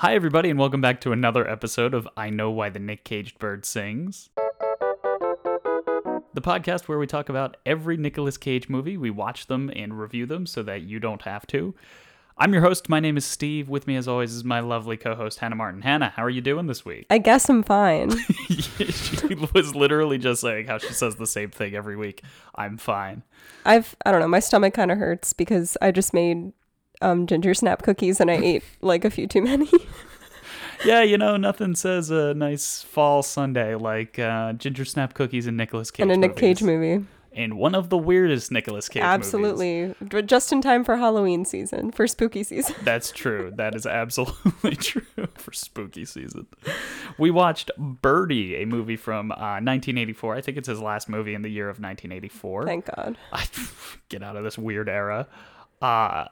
Hi, everybody, and welcome back to another episode of I Know Why the Nick Caged Bird Sings. The podcast where we talk about every Nicolas Cage movie. We watch them and review them so that you don't have to. I'm your host. My name is Steve. With me, as always, is my lovely co host, Hannah Martin. Hannah, how are you doing this week? I guess I'm fine. she was literally just saying how she says the same thing every week. I'm fine. I've I don't know, my stomach kind of hurts because I just made um, ginger snap cookies and I ate like a few too many. yeah, you know, nothing says a nice fall Sunday like uh, ginger snap cookies and Nicolas Cage and a Nick movies. Cage movie. And one of the weirdest Nicolas Cage movies. Absolutely. D- Just in time for Halloween season, for spooky season. That's true. That is absolutely true for spooky season. We watched Birdy, a movie from uh, 1984. I think it's his last movie in the year of 1984. Thank God. I, get out of this weird era. Uh,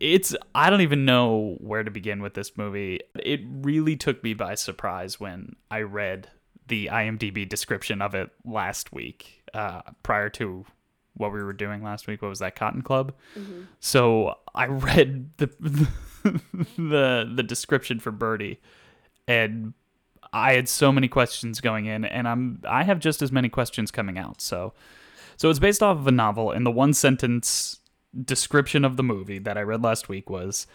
it's I don't even know where to begin with this movie. It really took me by surprise when I read the IMDb description of it last week, uh, prior to what we were doing last week. What was that, Cotton Club? So I read the the the description for Birdy, and I had so many questions going in, and I'm I have just as many questions coming out. So, so it's based off of a novel, and the one sentence description of the movie that I read last week was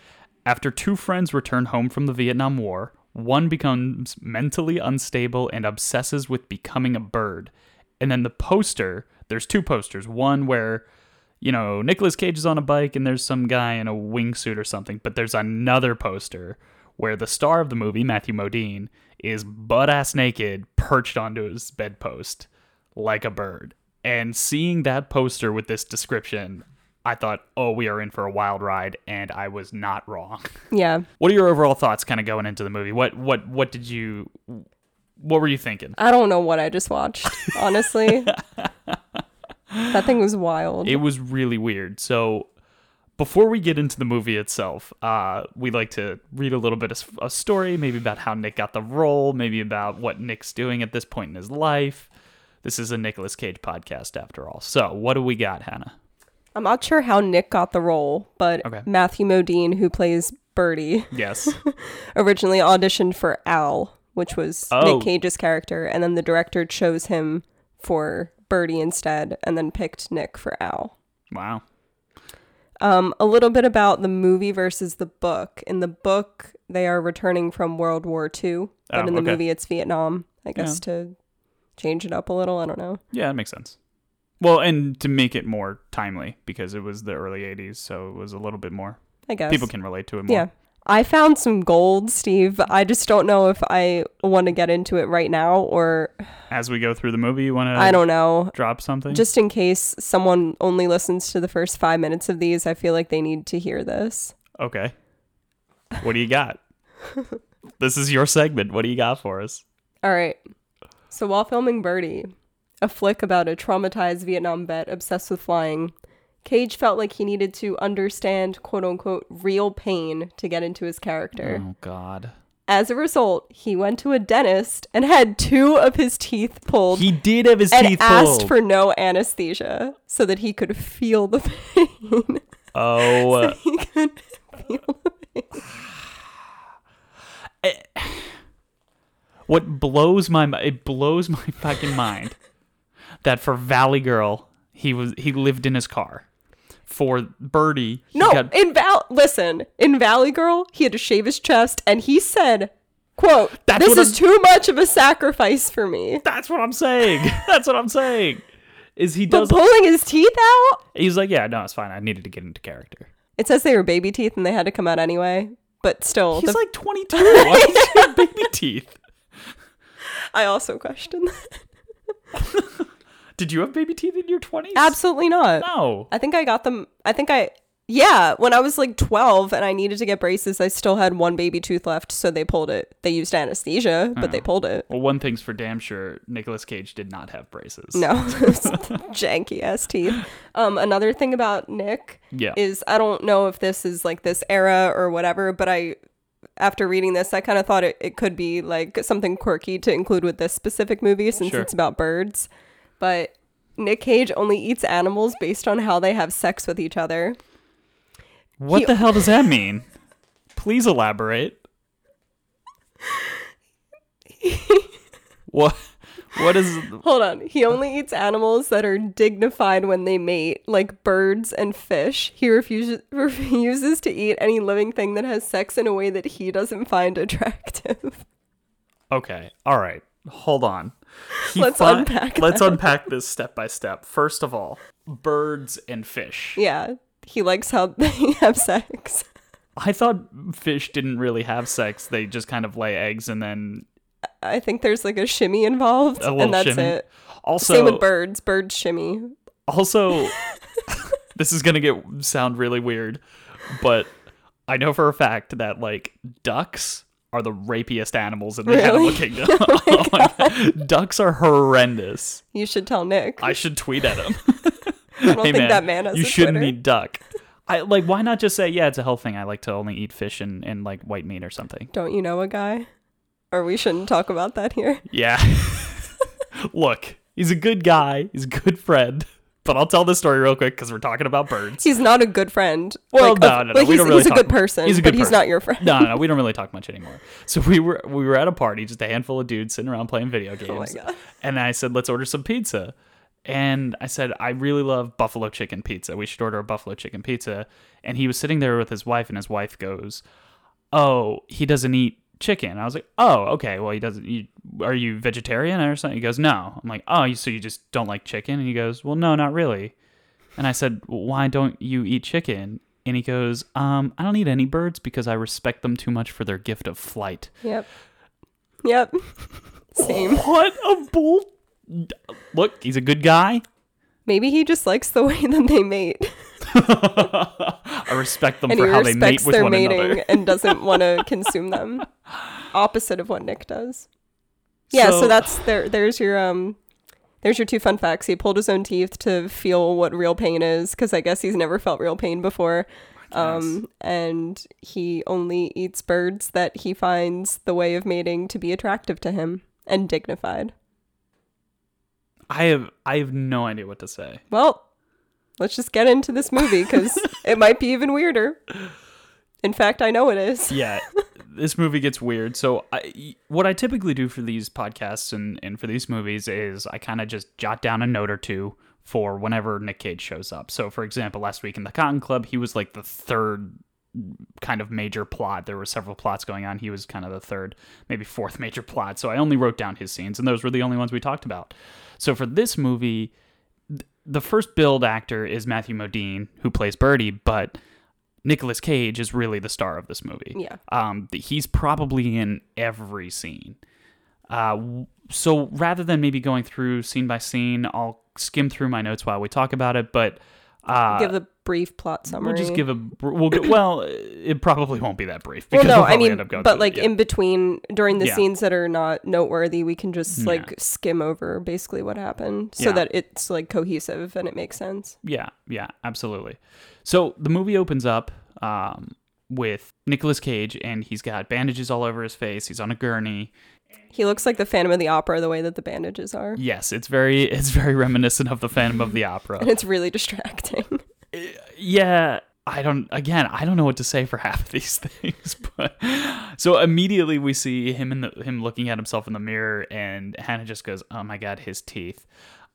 after two friends return home from the Vietnam War, one becomes mentally unstable and obsesses with becoming a bird. And then the poster, there's two posters. One where, you know, Nicolas Cage is on a bike and there's some guy in a wingsuit or something, but there's another poster where the star of the movie, Matthew Modine, is butt ass naked, perched onto his bedpost like a bird. And seeing that poster with this description, I thought, oh, we are in for a wild ride, and I was not wrong. Yeah. What are your overall thoughts kind of going into the movie? What what what did you what were you thinking? I don't know what I just watched, honestly. that thing was wild. It was really weird. So before we get into the movie itself, uh, we like to read a little bit of a story, maybe about how Nick got the role, maybe about what Nick's doing at this point in his life. This is a Nicolas Cage podcast, after all. So, what do we got, Hannah? I'm not sure how Nick got the role, but Okay. Matthew Modine, who plays Birdy, Yes. originally auditioned for Al, which was Oh. Nick Cage's character, and then the director chose him for Birdy instead, and then picked Nick for Al. wow. Um, a little bit about the movie versus the book. In the book, they are returning from World War II, but Oh, in the okay. movie, it's Vietnam. I guess to change it up a little. I don't know. Yeah, that makes sense. Well, and to make it more timely because it was the early 80s, so it was a little bit more. I guess People can relate to it more. Yeah. I found some gold, Steve. I just don't know if I want to get into it right now or As we go through the movie, you want to I don't know. drop something? Just in case someone only listens to the first five minutes of these, I feel like they need to hear this. Okay. What do you got? this is your segment. What do you got for us? All right. So while filming Birdy, a flick about a traumatized Vietnam vet obsessed with flying, Cage felt like he needed to understand quote unquote real pain to get into his character. Oh God. As a result, he went to a dentist and had two of his teeth pulled He did have his teeth pulled. and teeth asked pulled. for no anesthesia so that he could feel the pain. oh, uh, he could feel the pain. what blows my it blows my fucking mind that for Valley Girl he was he lived in his car. For Birdy, he No, got- in Val listen, in Valley Girl, he had to shave his chest and he said, quote, That's this is too much of a sacrifice for me. that's what I'm saying. That's what I'm saying. Is he But does? pulling his teeth out? He's like, yeah, no, it's fine. I needed to get into character. It says they were baby teeth and they had to come out anyway. But still, He's the- like 22. Why does he have baby teeth? I also question that. Did you have baby teeth in your 20s? Absolutely not. No. I think I got them. I think I, yeah, when I was like 12 and I needed to get braces, I still had one baby tooth left. So they pulled it. They used anesthesia, but they pulled it. Well, one thing's for damn sure: Nicolas Cage did not have braces. No, janky ass teeth. Um, another thing about Nick Yeah. is I don't know if this is like this era or whatever, but I, after reading this, I kind of thought it, it could be like something quirky to include with this specific movie since Sure. it's about birds. But Nick Cage only eats animals based on how they have sex with each other. what he- the hell does that mean? Please elaborate. what? What is? Hold on. He only eats animals that are dignified when they mate, like birds and fish. He refuses refuses to eat any living thing that has sex in a way that he doesn't find attractive. Okay. All right. Hold on. Let's fi- unpack Let's unpack this step by step. First of all, birds and fish. Yeah. He likes how they have sex. I thought fish didn't really have sex. They just kind of lay eggs and then I think there's like a shimmy involved, a and that's shimmy. it. Also, Same with birds. Birds shimmy. also, this is gonna get sound really weird, but I know for a fact that like ducks are the rapiest animals in the Really? animal kingdom. Oh. Ducks are horrendous. You should tell Nick. I should tweet at him. I don't hey think man, that man has you shouldn't Twitter. eat duck. I like. Why not just say, yeah, it's a health thing. I like to only eat fish and, and like white meat or something. Don't you know a guy? Or we shouldn't talk about that here. Yeah. Look, he's a good guy. He's a good friend. But I'll tell this story real quick because we're talking about birds. He's not a good friend. Well, like, no, no, no. we he's, really he's a good person, He's a but good he's not your friend. no, no, we don't really talk much anymore. So we were we were at a party, just a handful of dudes sitting around playing video games. Oh my God. And I said, let's order some pizza. And I said, I really love buffalo chicken pizza. We should order a buffalo chicken pizza. And he was sitting there with his wife, and his wife goes, Oh, he doesn't eat chicken. I was like, Oh, okay. Well, he doesn't. You, are you vegetarian or something? He goes, No. I'm like, Oh, so you just don't like chicken? And he goes, Well, no, not really. And I said, Why don't you eat chicken? And he goes, um, I don't eat any birds because I respect them too much for their gift of flight. Yep. Yep. Same. What a bull. Look, he's a good guy. Maybe he just likes the way that they mate. I respect them and for how they mate with one mating another. and doesn't want to consume them. Opposite of what Nick does. Yeah, so, So- that's there there's your um there's your two fun facts. He pulled his own teeth to feel what real pain is cuz I guess he's never felt real pain before. Um and he only eats birds that he finds the way of mating to be attractive to him and dignified. I have I have no idea what to say. Well, let's just get into this movie cuz it might be even weirder. In fact, I know it is. Yeah, this movie gets weird. So I, what I typically do for these podcasts and, and for these movies is I kind of just jot down a note or two for whenever Nick Cage shows up. So for example, last week in the Cotton Club, he was like the third kind of major plot. There were several plots going on. He was kind of the third, maybe fourth major plot. So I only wrote down his scenes, and those were the only ones we talked about. So for this movie, the first build actor is Matthew Modine, who plays Birdy, but Nicolas Cage is really the star of this movie. Yeah. Um, he's probably in every scene. Uh, so rather than maybe going through scene by scene, I'll skim through my notes while we talk about it. But uh, Give the brief plot summary. we'll just give a we'll get well. It probably won't be that brief Well, no, we'll I mean, end up going but through it, like yeah. in between during the Yeah. scenes that are not noteworthy, we can just Yeah. like skim over basically what happened so Yeah. that it's like cohesive and it makes sense. Yeah, yeah, absolutely. So the movie opens up um, with Nicolas Cage, and he's got bandages all over his face. He's on a gurney. He looks like the Phantom of the Opera the way that the bandages are, Yes, it's very it's very reminiscent of the Phantom of the Opera. and it's really distracting. yeah i don't again i don't know what to say for half of these things but so immediately we see him in the him looking at himself in the mirror and hannah just goes oh my god his teeth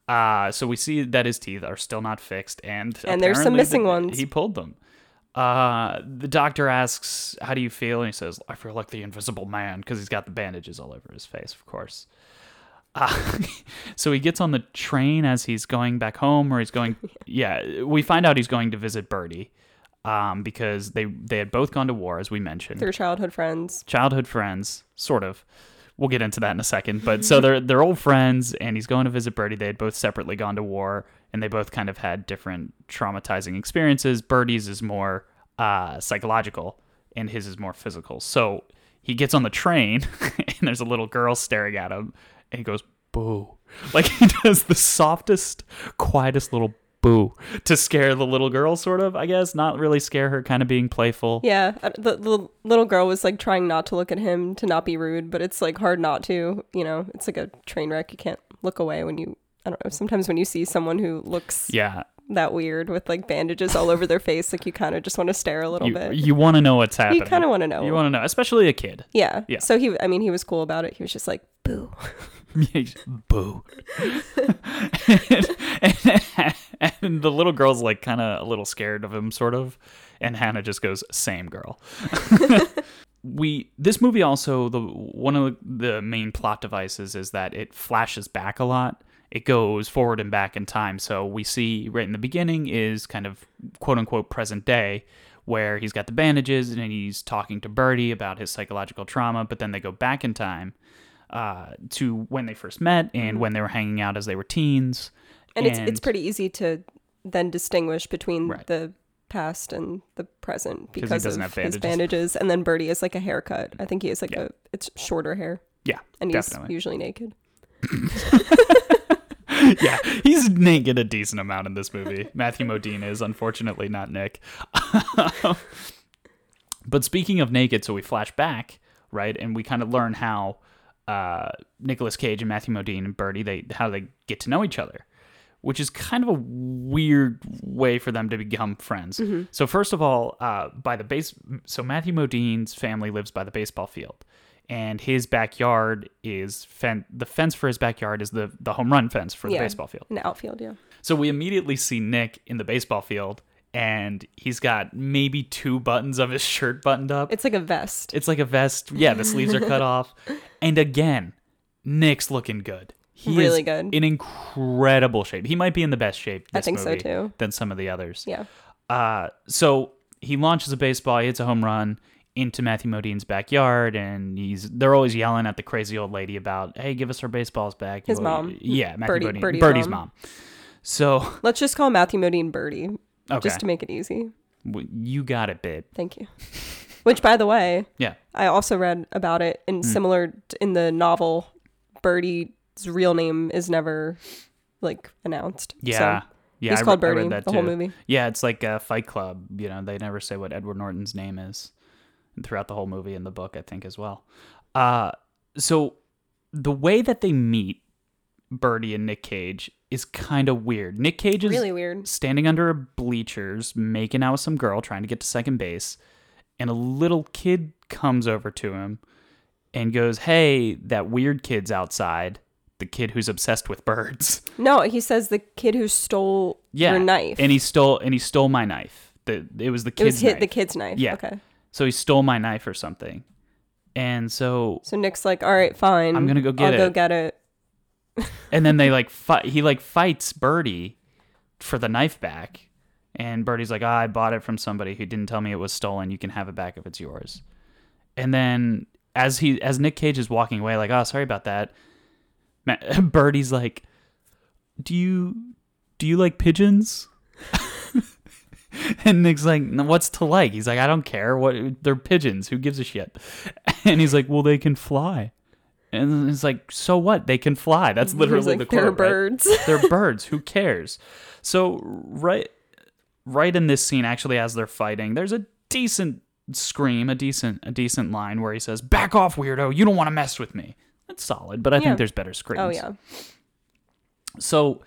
uh so we see that his teeth are still not fixed and And there's some missing the- ones. he pulled them uh the doctor asks how do you feel and he says i feel like the invisible man because he's got the bandages all over his face of course uh, so he gets on the train as he's going back home, or he's going. Yeah, we find out he's going to visit Birdy, um, because they they had both gone to war, as we mentioned, They're childhood friends. childhood friends, sort of. We'll get into that in a second, but so they're they're old friends, and he's going to visit Birdy. They had both separately gone to war, and they both kind of had different traumatizing experiences. Birdy's is more uh, psychological, and his is more physical. So he gets on the train, and there's a little girl staring at him, and he goes boo, like he does the softest, quietest little boo to scare the little girl, sort of. I guess not really scare her, kind of being playful. Yeah, uh, the, the little girl was like trying not to look at him to not be rude, but it's like hard not to. You know, it's like a train wreck. You can't look away when you. I don't know. Sometimes when you see someone who looks Yeah, that weird with like bandages all over their face. Like you kind of just want to stare a little You, bit. you want to know what's happening. You kind of want to know. You want to know, especially a kid. yeah. Yeah. So he, I mean, he was cool about it. He was just like, boo. Boo. and, and- and the little girl's like kind of a little scared of him, sort of. And Hannah just goes, "Same girl." we this movie also the one of the main plot devices is that it flashes back a lot. It goes forward and back in time. So we see right in the beginning is kind of quote unquote present day, where he's got the bandages and he's talking to Birdy about his psychological trauma. But then they go back in time uh, to when they first met and when they were hanging out as they were teens. And, it's it's pretty easy to then distinguish between Right. the past and the present because doesn't of have his bandages. bandages. And then Birdy is like a haircut. I think he has like Yeah. a it's shorter hair, yeah, and he's definitely. usually naked. yeah, he's naked a decent amount in this movie. Matthew Modine is unfortunately not Nick. but speaking of naked, so we flash back, right, and we kind of learn how uh, Nicolas Cage and Matthew Modine and Birdy they how they get to know each other, which is kind of a weird way for them to become friends. So first of all, uh, by the base, so Matthew Modine's family lives by the baseball field. And his backyard is fen- the fence for his backyard is the the home run fence for the baseball field. In the outfield, yeah. So we immediately see Nick in the baseball field, and he's got maybe two buttons of his shirt buttoned up. It's like a vest. It's like a vest. Yeah, the sleeves are cut off. And again, Nick's looking good. He Really is good. In incredible shape. He might be in the best shape I think so, too. than some of the others. yeah. Uh, so he launches a baseball, he hits a home run into Matthew Modine's backyard, and he's they're always yelling at the crazy old lady about, "Hey, give us our baseballs back." His mom. yeah, Matthew Birdy- Modine, Birdy's Birdy's mom. mom. So Let's just call Matthew Modine Birdy, okay, just to make it easy. You got it, babe. Thank you. Which, by the way, Yeah, I also read about it in mm. similar in the novel. Birdy's real name is never like announced. yeah, so yeah. he's I re- called I read Birdy that the whole movie. Yeah, it's like a Fight Club. You know, they never say what Edward Norton's name is throughout the whole movie and the book, I think, as well. Uh, so the way that they meet Birdy and Nick Cage is kind of weird. Nick Cage is Really weird. standing under a bleachers, making out with some girl, trying to get to second base, and a little kid comes over to him and goes, "Hey, that weird kid's outside." The kid who's obsessed with birds. No, he says the kid who stole Yeah, your knife. and he stole and he stole my knife. The it was the it was kid's hit knife. the kid's knife. Yeah. Okay. So he stole my knife or something. And so So Nick's like, all right, fine. I'm gonna go get I'll go it." get it. and then they like fight he like fights Birdy for the knife back. And Birdy's like, ah, I bought it from somebody who didn't tell me it was stolen. You can have it back if it's yours. And then as he as Nick Cage is walking away, like, oh, sorry about that. Ma- Birdy's like, do you do you like pigeons? and Nick's like, what's to like? He's like, I don't care. What they're pigeons. Who gives a shit? And he's like, well, they can fly. And it's like, so what? They can fly. That's literally like, the quote. they're right? birds. They're birds. Who cares? So right, right in this scene, actually, as they're fighting, there's a decent scream, a decent, a decent line where he says, "Back off, weirdo! You don't want to mess with me." That's solid, but I Yeah. think there's better screams. oh yeah. So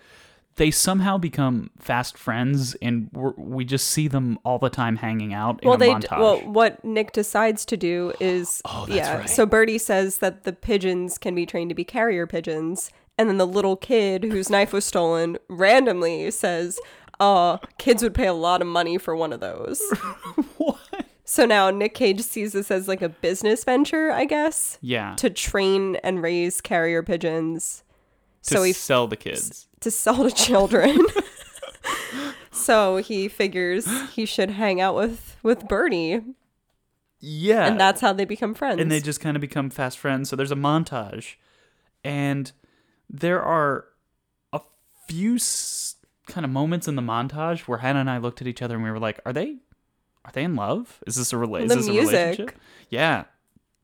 they somehow become fast friends, and we're, we just see them all the time hanging out well, they well, what Nick decides to do is Oh, that's yeah. right. So Birdy says that the pigeons can be trained to be carrier pigeons, and then the little kid whose knife was stolen randomly says, "Uh, kids would pay a lot of money for one of those." what? so now Nick Cage sees this as like a business venture, I guess, Yeah. to train and raise carrier pigeons. to so he sell the kids. To sell to children. so he figures he should hang out with with Bernie. Yeah. and that's how they become friends. and they just kind of become fast friends. So there's a montage, and there are a few s- kind of moments in the montage where Hannah and I looked at each other and we were like, "Are they? Are they in love? Is this a rela- is The this a music. relationship?" Yeah.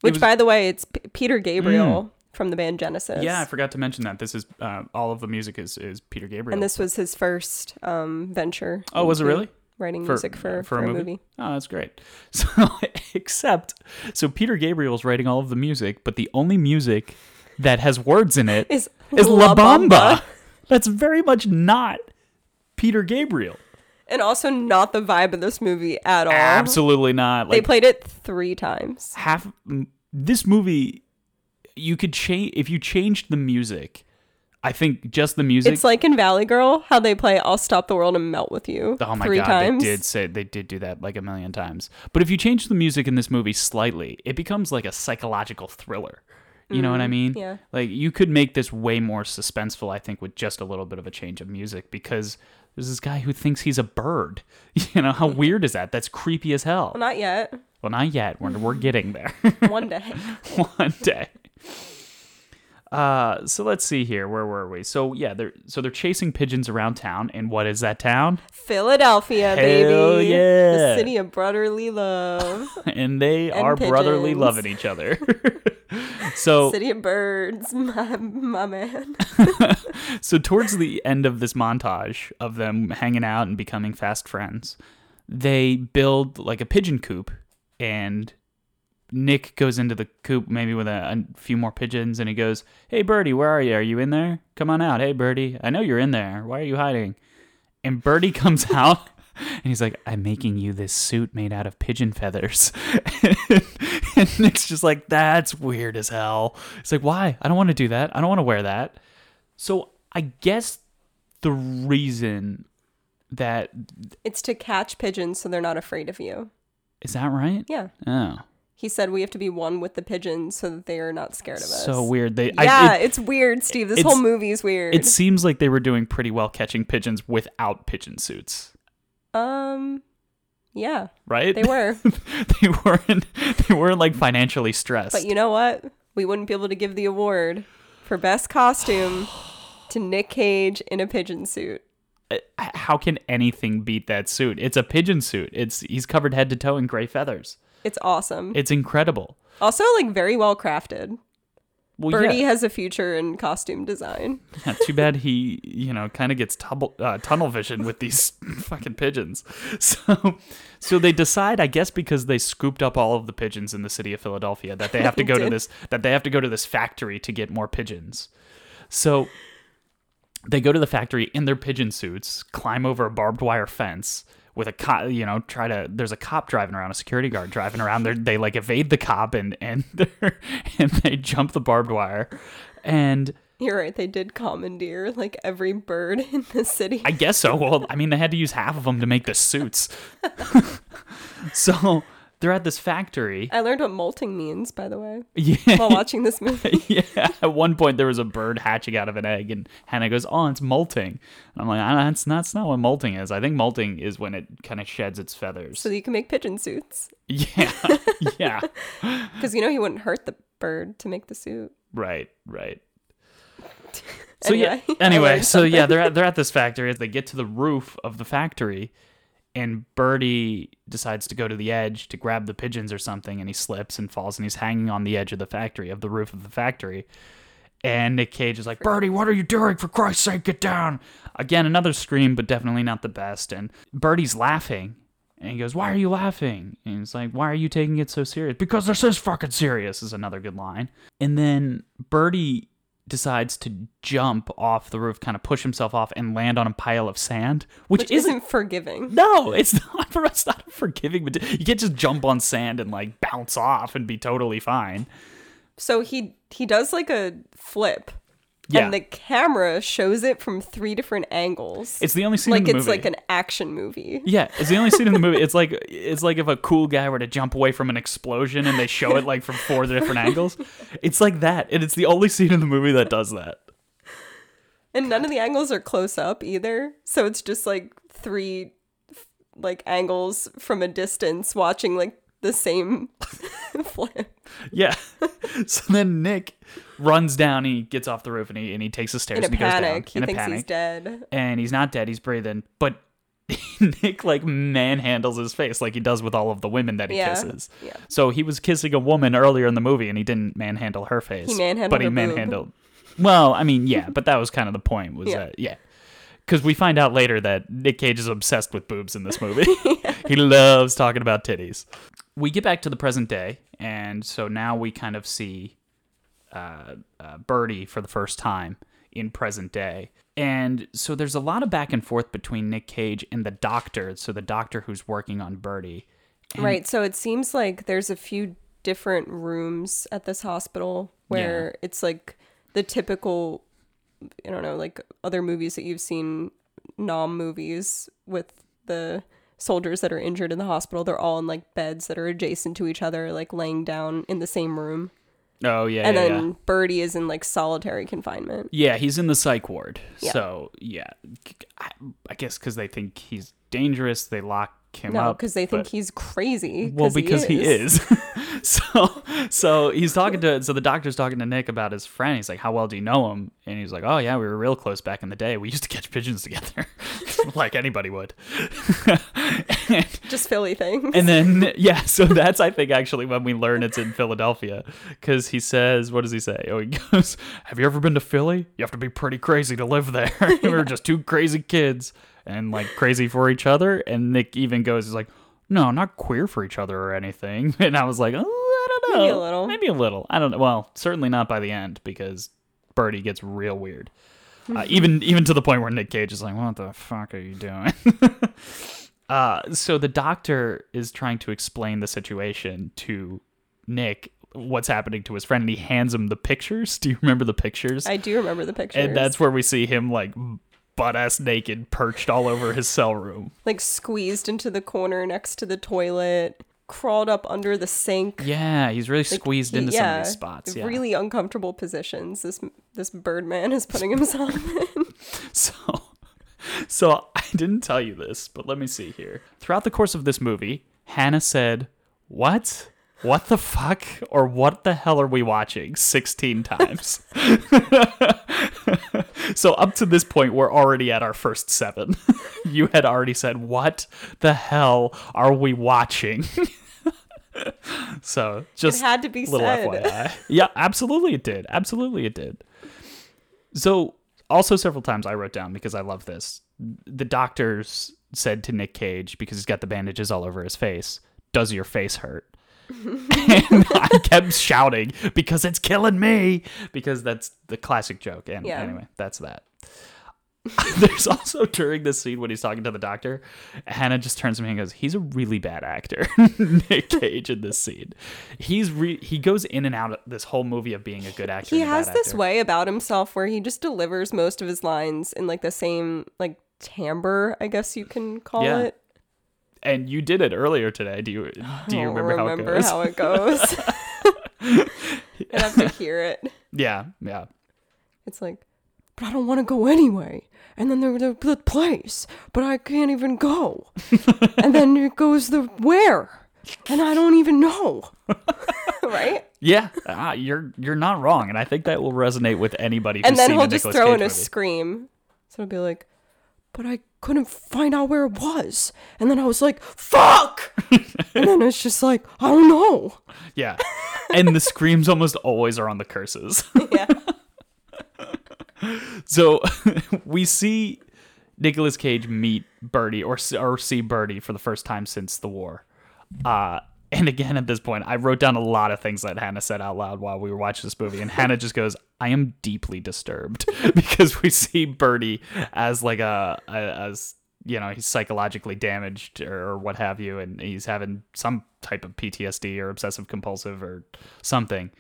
Which, was- Mm. by the way, it's P- Peter Gabriel from the band Genesis. Yeah, I forgot to mention that this is uh, all of the music is is Peter Gabriel. and this was his first um, venture. oh, was it really? writing For- music for for, a movie? Oh, that's great. So, except, so Peter Gabriel's writing all of the music, but the only music that has words in it Is is La La Bamba. Bamba. That's very much not Peter Gabriel. And also not the vibe of this movie at all. Absolutely not. They played it three times. half this movie you could change if you changed the music. I think just the music It's like in Valley Girl, how they play "I'll Stop the World and Melt with You" Oh my three god, times. they did say they did do that like a million times. But if you change the music in this movie slightly, it becomes like a psychological thriller. You know what I mean? Mm, yeah. Like you could make this way more suspenseful, I think, with just a little bit of a change of music because there's this guy who thinks he's a bird. You know, how weird is that? That's creepy as hell. Well, not yet. Well, not yet. We're, we're getting there. One day. one day. Uh, so let's see here. Where were we? So yeah, they're so they're chasing pigeons around town, and what is that town? Philadelphia, Hell baby. yeah. The city of brotherly love. and they And are brotherly pigeons. loving each other. so city of birds, my, my man. so towards the end of this montage of them hanging out and becoming fast friends, they build like a pigeon coop and Nick goes into the coop maybe with a, a few more pigeons and he goes, "Hey Birdy, where are you? Are you in there? Come on out. Hey Birdy, I know you're in there. Why are you hiding?" And Birdy comes out and he's like, "I'm making you this suit made out of pigeon feathers." and Nick's just like, "That's weird as hell." It's like, "Why? I don't want to do that. I don't want to wear that." So I guess the reason that It's to catch pigeons so they're not afraid of you. is that right? Yeah. Oh, He said we have to be one with the pigeons so that they are not scared of us. so weird. They Yeah, I, it, it's weird, Steve. This whole movie is weird. it seems like they were doing pretty well catching pigeons without pigeon suits, um, yeah, right? they were. they weren't. They weren't like financially stressed. but you know what? We wouldn't be able to give the award for best costume to Nick Cage in a pigeon suit. How can anything beat that suit? It's a pigeon suit. It's he's covered head to toe in gray feathers. It's awesome. It's incredible. also, like very well crafted. Well, Birdy yeah. has a future in costume design. Yeah, too bad he, you know, kind of gets tubble, uh, tunnel vision with these fucking pigeons. So, so they decide, I guess, because they scooped up all of the pigeons in the city of Philadelphia, that they have to go to this, that they have to go to this factory to get more pigeons. So, they go to the factory in their pigeon suits, climb over a barbed wire fence with a cop, you know, try to. There's a cop driving around, a security guard driving around. They they like evade the cop and and and they jump the barbed wire, and. You're right. They did commandeer like every bird in the city. I guess so. Well, I mean, they had to use half of them to make the suits. so they're at this factory. I learned what molting means, by the way, Yeah. while watching this movie. yeah. At one point, there was a bird hatching out of an egg, and Hannah goes, "Oh, it's molting." And I'm like, "Ah, "That's not, that's not what molting is. I think molting is when it kind of sheds its feathers." so you can make pigeon suits. yeah, yeah, Because you know he wouldn't hurt the bird to make the suit. right, right. So Anyway, yeah. Anyway, so yeah, they're at, they're at this factory. As they get to the roof of the factory, and Birdy decides to go to the edge to grab the pigeons or something, and he slips and falls, and he's hanging on the edge of the factory, of the roof of the factory. And Nick Cage is like, Birdy, what are you doing? For Christ's sake, get down! Again, another scream, but definitely not the best. And Birdy's laughing. And he goes, Why are you laughing? And he's like, Why are you taking it so serious? Because this is fucking serious, is another good line. And then Birdy decides to jump off the roof, kind of push himself off, and land on a pile of sand, which, Which isn't. isn't forgiving. No, it's not. It's not forgiving, but you can't just jump on sand and like bounce off and be totally fine. So he he does like a flip. Yeah. And the camera shows it from three different angles. It's the only scene like in the it's movie. like an action movie. Yeah, it's the only scene in the movie. It's like it's like if a cool guy were to jump away from an explosion and they show it like from four different angles. It's like that, and it's the only scene in the movie that does that. And none of the angles are close up either. So it's just like three like angles from a distance watching like the same flip. Yeah. so then Nick runs down. He gets off the roof and he and he takes the stairs In a and he goes down. He in a thinks panic. he's dead. and he's not dead. He's breathing, but Nick like manhandles his face like he does with all of the women that he Yeah, kisses. yeah. So he was kissing a woman earlier in the movie, and he didn't manhandle her face. He manhandled but he her boob. manhandled. Well, I mean, yeah, but that was kind of the point. Was Yeah. that yeah? Because we find out later that Nick Cage is obsessed with boobs in this movie. he loves talking about titties. We get back to the present day, and so now we kind of see uh, uh, Birdy for the first time in present day. And so there's a lot of back and forth between Nick Cage and the doctor. So the doctor who's working on Birdy. Right. So it seems like there's a few different rooms at this hospital where it's like the typical, I don't know, like other movies that you've seen, Nam movies with the soldiers that are injured in the hospital. They're all in like beds that are adjacent to each other, like laying down in the same room. Oh yeah, And yeah, then yeah. Birdie is in like solitary confinement. Yeah, he's in the psych ward. Yeah. So yeah, I, I guess because they think he's dangerous, they lock him No, up. because they think but- he's crazy. well because he is. is. so so he's talking to so the doctor's talking to Nick about his friend. He's like, "How well do you know him?" And he's like, "Oh yeah, we were real close back in the day. We used to catch pigeons together, like anybody would." and, Just Philly things. and then yeah, so that's I think actually when we learn it's in Philadelphia because he says, "What does he say?" Oh, he goes, "Have you ever been to Philly? You have to be pretty crazy to live there. we were just two crazy kids and like crazy for each other." And Nick even goes, "He's like." No, not queer for each other or anything. And I was like, oh, I don't know. Maybe a little. Maybe a little. I don't know. Well, certainly not by the end because Birdy gets real weird. Uh, even even to the point where Nick Cage is like, "What the fuck are you doing?" uh, so the doctor is trying to explain the situation to Nick, what's happening to his friend, and he hands him the pictures. Do you remember the pictures? I do remember the pictures. and that's where we see him like butt ass naked, perched all over his cell room. like squeezed into the corner next to the toilet, crawled up under the sink. Yeah, he's really squeezed He- into some of these spots. Yeah. Really uncomfortable positions. This this Birdman is putting himself in. So, so I didn't tell you this, but let me see here. Throughout the course of this movie, Hannah said, "What? What the fuck? Or what the hell are we watching?" 16 times. so up to this point, we're already at our first seven. you had already said, "What the hell are we watching?" so just it had to be little said. FYI. Yeah, absolutely it did. Absolutely it did. So, also several times I wrote down because I love this. The doctors said to Nick Cage because he's got the bandages all over his face, "Does your face hurt?" and I kept shouting because it's killing me because that's the classic joke. And Yeah. anyway, that's that. There's also during this scene when he's talking to the doctor, Hannah just turns to me and goes, "He's a really bad actor." Nick Cage in this scene, he's re- he goes in and out of this whole movie of being a good actor. He has this actor. way about himself where he just delivers most of his lines in like the same like timbre, I guess you can call Yeah. it. And you did it earlier today. Do you do you don't remember, how it goes? how it goes. I have to hear it. yeah, yeah. It's like, but I don't want to go anyway. And then there's the, place, but I can't even go. and then it goes the where, and I don't even know. right? Yeah, ah, you're you're not wrong, and I think that will resonate with anybody. Who's And then he'll just throw in a movie. scream. So it'll be like, but I couldn't find out where it was. And then I was like, fuck! and then it's just like, I don't know. Yeah, and the screams almost always are on the curses. Yeah. So we see Nicolas Cage meet Birdy or or see Birdy for the first time since the war. Uh, and again, at this point, I wrote down a lot of things that Hannah said out loud while we were watching this movie, and Hannah just goes, "I am deeply disturbed because we see Birdy as like a, a as you know he's psychologically damaged or, what have you, and he's having some type of PTSD or obsessive compulsive or something."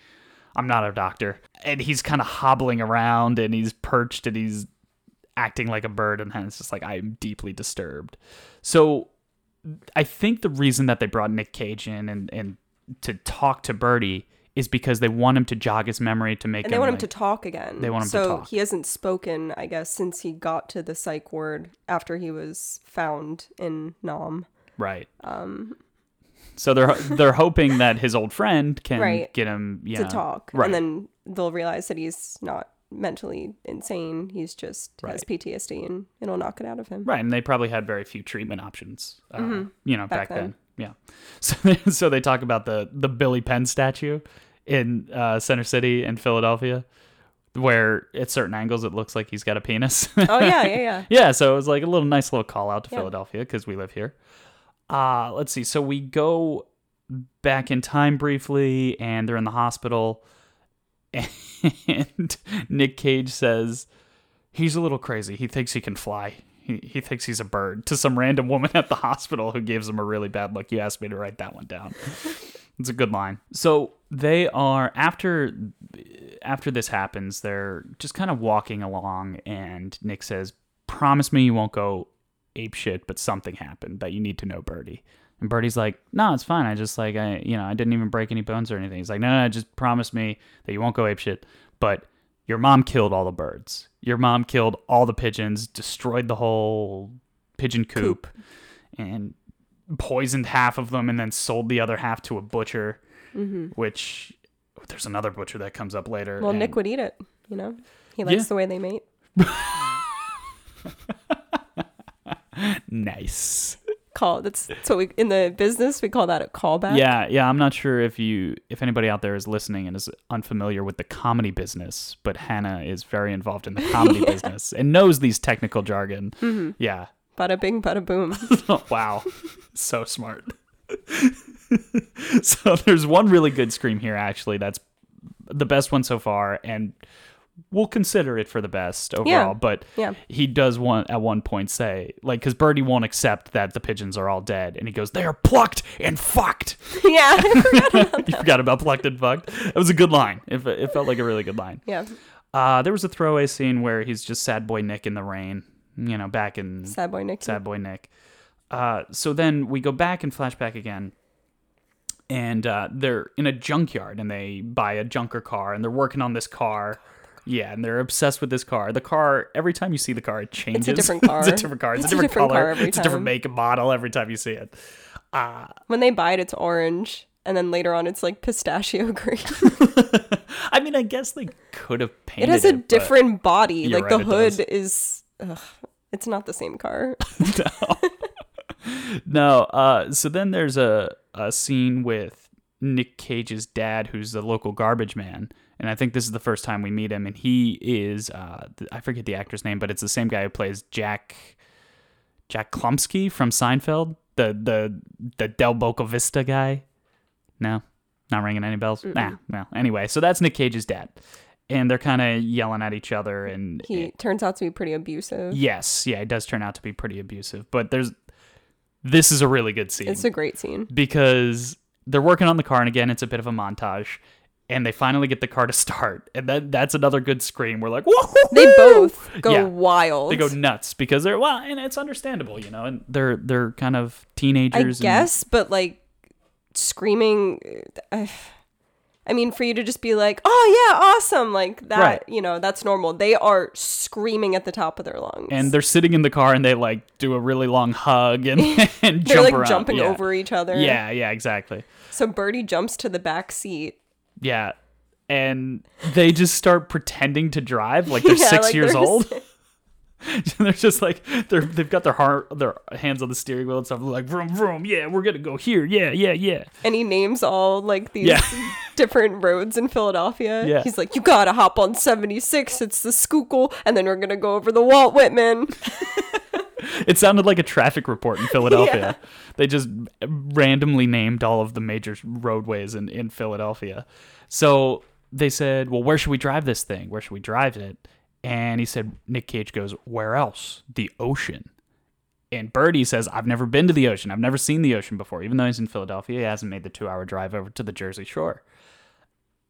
I'm not a doctor. And he's kind of hobbling around and he's perched and he's acting like a bird. And it's just like, I'm deeply disturbed. So I think the reason that they brought Nick Cage in and, and to talk to Birdy is because they want him to jog his memory to make And they him. want him like- to talk again. They want him to so talk. he hasn't spoken, I guess, since he got to the psych ward after he was found in Nam. Right. Um. So they're they're hoping that his old friend can Right. get him yeah, to talk. Right. And then they'll realize that he's not mentally insane. He's just has PTSD and it'll knock it out of him. Right, and they probably had very few treatment options, uh, you know, back, Mm-hmm. Back then. then. Yeah. So, they- so they talk about the the Billy Penn statue in uh, Center City in Philadelphia, where at certain angles it looks like he's got a penis. Oh yeah, yeah, yeah. yeah, so it was like a little nice little call out to Yeah. Philadelphia because we live here. Uh, let's see. So we go back in time briefly, and they're in the hospital, and Nick Cage says he's a little crazy. He thinks he can fly. He, he thinks he's a bird to some random woman at the hospital who gives him a really bad look. You asked me to write that one down. it's a good line. So they are after after this happens, they're just kind of walking along, and Nick says, "Promise me you won't go ape shit, but something happened that you need to know, Birdy." And Birdy's like, "No, it's fine. I just like I, you know, I didn't even break any bones or anything." He's like, "No, no, no just promise me that you won't go ape shit, but." Your mom killed all the birds. Your mom killed all the pigeons, destroyed the whole pigeon coop, and poisoned half of them, and then sold the other half to a butcher. Mm-hmm. Which there's another butcher that comes up later. Well, and- Nick would eat it. You know, he likes Yeah. the way they mate. nice. Call that's so we in the business we call that a callback. Yeah, yeah. I'm not sure if you, if anybody out there is listening and is unfamiliar with the comedy business, but Hannah is very involved in the comedy business and knows these technical jargon. Mm-hmm. Yeah. Bada bing, bada boom. wow. So smart. so there's one really good scream here, actually. That's the best one so far, and we'll consider it for the best overall. Yeah. But Yeah. he does want at one point say, like, because Birdy won't accept that the pigeons are all dead, and he goes, "They are plucked and fucked." yeah, forgot about you forgot about plucked and fucked. It was a good line. It, it felt like a really good line. yeah. Uh, there was a throwaway scene where he's just sad boy Nick in the rain. You know, back in Sad boy Nick. Sad Boy Nick. Uh, so then we go back and flashback again, and uh, they're in a junkyard and they buy a junker car and they're working on this car. Yeah, and they're obsessed with this car. The car, every time you see the car, it changes. different it's a different car. It's, It's a a different, different color. car it's a different make and model every time you see it. Ah. When they buy it, it's orange, and then later on, it's like pistachio green. I mean, I guess they could have painted it has a different body. Like right, the hood is. Ugh, it's not the same car. No. no. Uh, so then there's a, a scene with Nick Cage's dad, who's the local garbage man. And I think this is the first time we meet him. And he is uh, I forget the actor's name, but it's the same guy who plays Jack Jack Klompus from Seinfeld, the the the Del Boca Vista guy. No, not ringing any bells. Nah, well, anyway, so that's Nick Cage's dad, and they're kind of yelling at each other, and He turns out to be pretty abusive. yes, yeah, it does turn out to be pretty abusive. But there's this is a really good scene It's a great scene. because they're working on the car, and again, it's a bit of a montage. And they finally get the car to start, and then that's another good scream. We're like, whoa! They both go Yeah. wild. They go nuts because they're well, and it's understandable, you know, and they're they're kind of I teenagers. and- guess, but like screaming. uh, I mean, for you to just be like, "Oh yeah, awesome!" like that, Right. you know, that's normal. They are screaming at the top of their lungs, and they're sitting in the car and they like do a really long hug and, and they're jump like around. jumping yeah. over each other. Yeah, yeah, exactly. So Birdy jumps to the back seat. Yeah. And they just start pretending to drive like they're Yeah, six like years they're old. they're just like they're they've got their heart their hands on the steering wheel and stuff. They're like vroom vroom, yeah, we're gonna go here, yeah, yeah, yeah. And he names all like these Yeah. different roads in Philadelphia. Yeah. He's like, You gotta hop on 76, it's the Schuylkill, and then we're gonna go over the Walt Whitman. It sounded like a traffic report in Philadelphia. They just randomly named all of the major roadways in, in Philadelphia. So they said, Well, where should we drive this thing? Where should we drive it? And he said, Nick Cage goes, Where else? The ocean. And Birdy says, I've never been to the ocean. I've never seen the ocean before. Even though he's in Philadelphia, he hasn't made the two hour drive over to the Jersey Shore.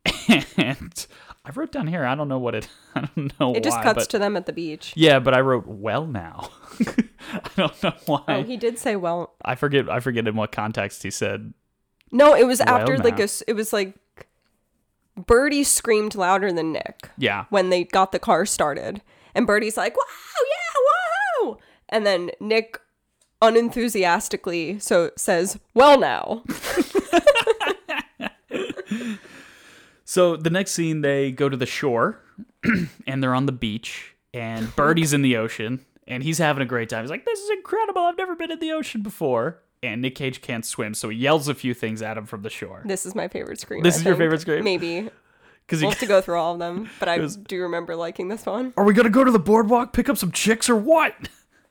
And I wrote down here, I don't know what it, I don't know why. It just why, cuts but- to them at the beach. yeah, but I wrote well now. I don't know why. Oh, he did say, Well, I forget. I forget in what context he said. no, it was Well after like a. it was like Birdy screamed louder than Nick. Yeah, when they got the car started. And Birdy's like, wow, yeah, wow. And then Nick unenthusiastically so says, well now. So the next scene, they go to the shore, and they're on the beach, and Birdy's in the ocean, and he's having a great time. He's like, "This is incredible! I've never been in the ocean before." And Nick Cage can't swim, so he yells a few things at him from the shore. This is my favorite scream. This I is your think. favorite scream? Maybe. Because We'll he, have to go through all of them, but I was- do remember liking this one. are we gonna go to the boardwalk, pick up some chicks, or what?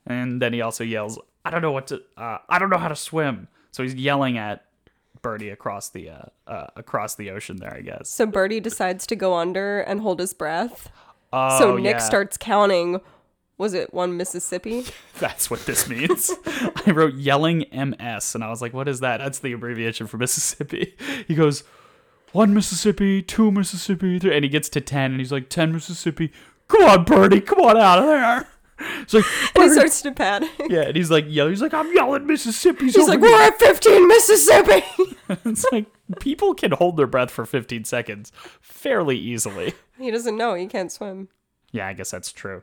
And then he also yells, "I don't know what to. Uh, I don't know how to swim." So he's yelling at Birdy across the uh, uh, across the ocean there, I guess. So Birdy decides to go under and hold his breath. Oh, so Nick yeah. starts counting. Was it one Mississippi? That's what this means. I wrote yelling MS, and I was like, what is that? That's the abbreviation for Mississippi. He goes, one Mississippi, two Mississippi, three, and he gets to 10, and he's like, 10 Mississippi. Come on, Birdy, come on out of there. It's like, And he starts to panic. yeah, and he's like, yelling. He's like, I'm yelling Mississippi. He's like, we're at 15 Mississippi. it's like people can hold their breath for 15 seconds fairly easily. he doesn't know. He can't swim. Yeah, I guess that's true.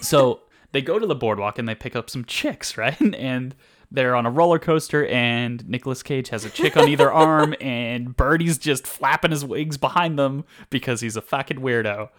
So they go to the boardwalk and they pick up some chicks, right? And they're on a roller coaster, and Nicolas Cage has a chick on either arm, and Birdy's just flapping his wings behind them because he's a fucking weirdo.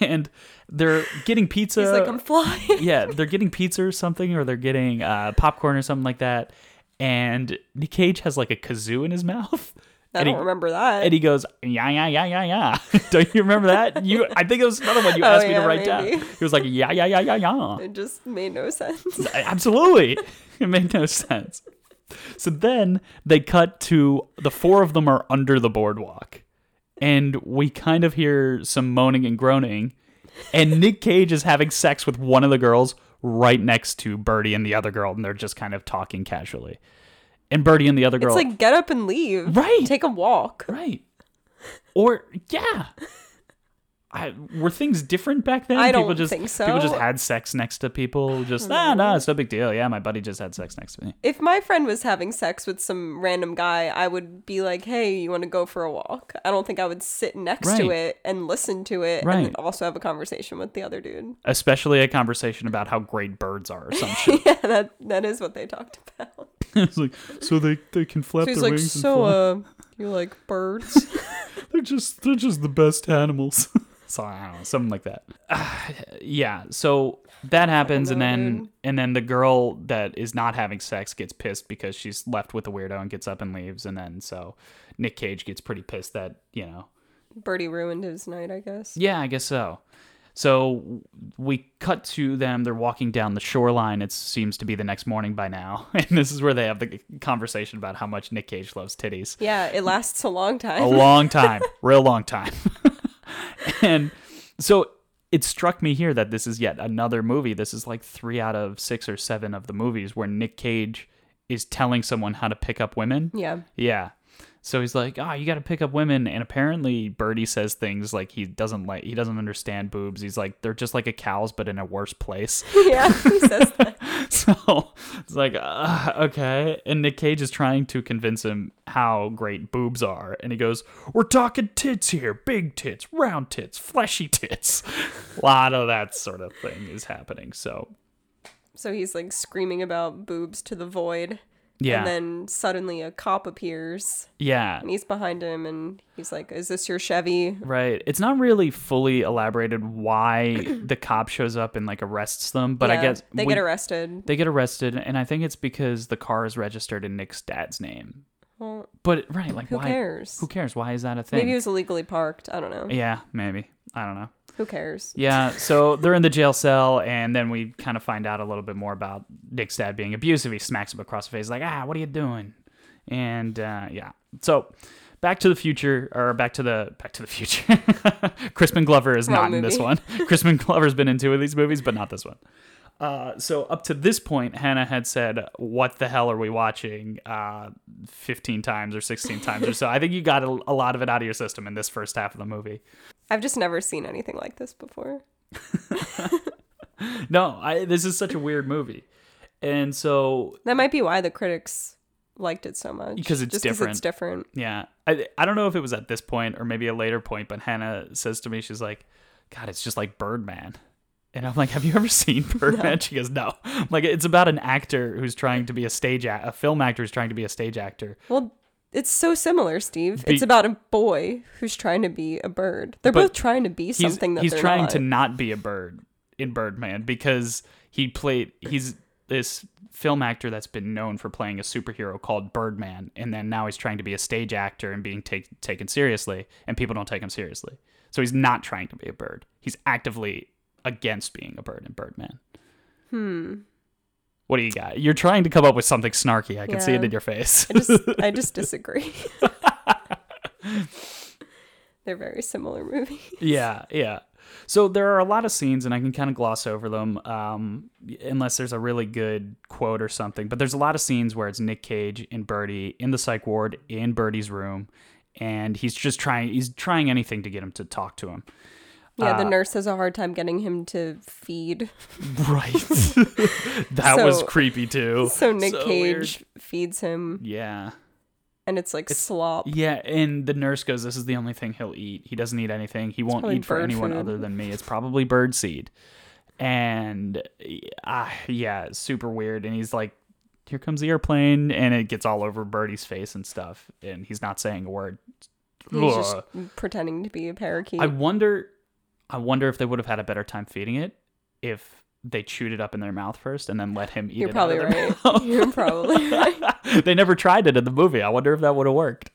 and they're getting pizza. He's like, I'm flying. yeah, they're getting pizza or something, or they're getting uh, popcorn or something like that. And Nick Cage has like a kazoo in his mouth. I and don't he, remember that. and he goes, yeah, yeah, yeah, yeah, yeah. Don't you remember that? You, I think it was another one you Oh, asked me yeah, to write maybe. down. He was like, yeah, yeah, yeah, yeah, yeah. it just made no sense. Absolutely. It made no sense. So then they cut to the four of them are under the boardwalk. And we kind of hear some moaning and groaning. And Nick Cage is having sex with one of the girls right next to Birdy and the other girl. And they're just kind of talking casually. And Birdy and the other girl. It's like, get up and leave. Right. Take a walk. Right. Or yeah. I, were things different back then? I people don't just think so. people just had sex next to people. Just ah, no, it's no big deal. Yeah, my buddy just had sex next to me. If my friend was having sex with some random guy, I would be like, hey, you want to go for a walk? I don't think I would sit next to it and listen to it Right. and also have a conversation with the other dude. Especially a conversation about how great birds are or some shit. yeah, that that is what they talked about. it's like so they they can flap So their like, wings and so fly. uh, you like birds? they're just they're just the best animals. So I don't know, something like that. yeah. So that happens, and then dude. and then the girl that is not having sex gets pissed because she's left with the weirdo and gets up and leaves, and then so Nick Cage gets pretty pissed that you know. Birdy ruined his night, I guess. Yeah, I guess so. So we cut to them. They're walking down the shoreline. It seems to be the next morning by now, and this is where they have the conversation about how much Nick Cage loves titties. Yeah, it lasts a long time. a long time, real long time. and so it struck me here that this is yet another movie. This is like three out of six or seven of the movies where Nick Cage is telling someone how to pick up women. yeah. Yeah. So he's like, "Oh, you got to pick up women," and apparently Birdy says things like he doesn't like he doesn't understand boobs. He's like they're just like a cow's, but in a worse place. Yeah, he says that. So it's like, uh, okay. And Nick Cage is trying to convince him how great boobs are. And he goes, We're talking tits here big tits, round tits, fleshy tits. A lot of that sort of thing is happening. So, So he's like screaming about boobs to the void. Yeah. And then suddenly a cop appears yeah. and he's behind him and he's like, Is this your Chevy? Right. It's not really fully elaborated why the cop shows up and like arrests them, but I guess they we- get arrested. They get arrested, and I think it's because the car is registered in Nick's dad's name. Well, But right, like who why? cares? Who cares? Why is that a thing? Maybe it was illegally parked. I don't know. yeah, maybe. I don't know. Who cares? Yeah, so they're in the jail cell, and then we kind of find out a little bit more about Nick's dad being abusive. He smacks him across the face, like, ah, what are you doing? And uh, yeah, so back to the future, or back to the back to the future. Crispin Glover is Wrong not in this movie. one. Crispin Glover's been in two of these movies, but not this one. Uh, so up to this point, Hannah had said, "What the hell are we watching?" Uh, Fifteen times or sixteen times or so. I think you got a, a lot of it out of your system in this first half of the movie. I've just never seen anything like this before. No, I, this is such a weird movie, and so That might be why the critics liked it so much. Because it's just different. it's different. yeah, I I don't know if it was at this point or maybe a later point, but Hannah says to me, she's like, "God, it's just like Birdman." And I'm like, "Have you ever seen Birdman?" She goes, "No." I'm like, it's about an actor who's trying to be a stage act, a film actor who's trying to be a stage actor. Well, it's so similar, Steve. Be- it's about a boy who's trying to be a bird. They're But both trying to be He's something that he's trying not. to not be a bird in Birdman because he played he's this film actor that's been known for playing a superhero called Birdman, and then now he's trying to be a stage actor and being take, taken seriously, and people don't take him seriously. So he's not trying to be a bird. He's actively against being a bird in Birdman. Hmm. What do you got? You're trying to come up with something snarky. I can see it in your face. I just I just disagree. They're very similar movies. yeah, yeah. So there are a lot of scenes, and I can kind of gloss over them, um, unless there's a really good quote or something. But there's a lot of scenes where it's Nick Cage and Birdy in the psych ward in Birdy's room, and he's just trying. He's trying anything to get him to talk to him. Yeah, Uh, the nurse has a hard time getting him to feed. Right. that was creepy too. So Nick So Cage weird. feeds him, Yeah. and it's like slop. Yeah, and the nurse goes, "This is the only thing he'll eat. He doesn't eat anything. He won't eat for anyone food." other than me. It's probably bird seed." And uh, yeah, super weird. And he's like, "Here comes the airplane," and it gets all over Birdy's face and stuff, and he's not saying a word. He's just pretending to be a parakeet. I wonder, I wonder if they would have had a better time feeding it if they chewed it up in their mouth first and then let him eat You're it. probably right. You're probably right. they never tried it in the movie. I wonder if that would have worked.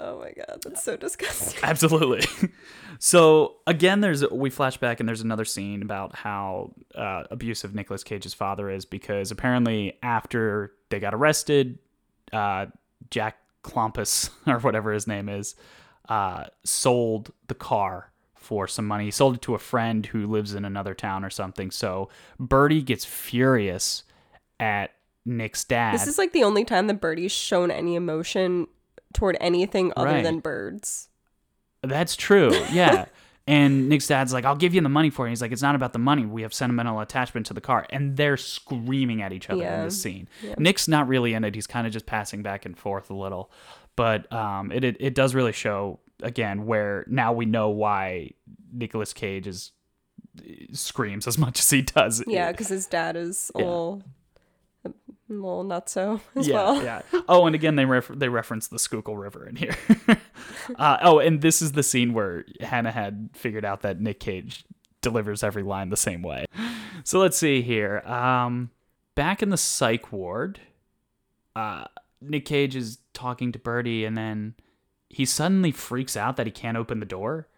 Oh my god, that's so disgusting. Absolutely. so again, there's we flash back and there's another scene about how uh, abusive Nicolas Cage's father is because apparently after they got arrested, uh, Jack Klompus or whatever his name is, uh, sold the car for some money. He sold it to a friend who lives in another town or something. So Birdy gets furious at Nick's dad. This is like the only time that Birdy's shown any emotion toward anything other Right. than birds. That's true. Yeah. and Nick's dad's like, I'll give you the money for it. And He's like, it's not about the money. We have sentimental attachment to the car. And they're screaming at each other in Yeah. this scene. Nick's not really in it. He's kind of just passing back and forth a little. But um, it, it, it does really show, again, where now we know why Nicolas Cage is screams as much as he does. Yeah, because his dad is Yeah. little, a little nutso as yeah, well. yeah. Oh, and again, they ref- they reference the Schuylkill River in here. uh, oh, and this is the scene where Hannah had figured out that Nick Cage delivers every line the same way. So let's see here. Um, back in the psych ward, uh, Nick Cage is talking to Birdy, and then he suddenly freaks out that he can't open the door,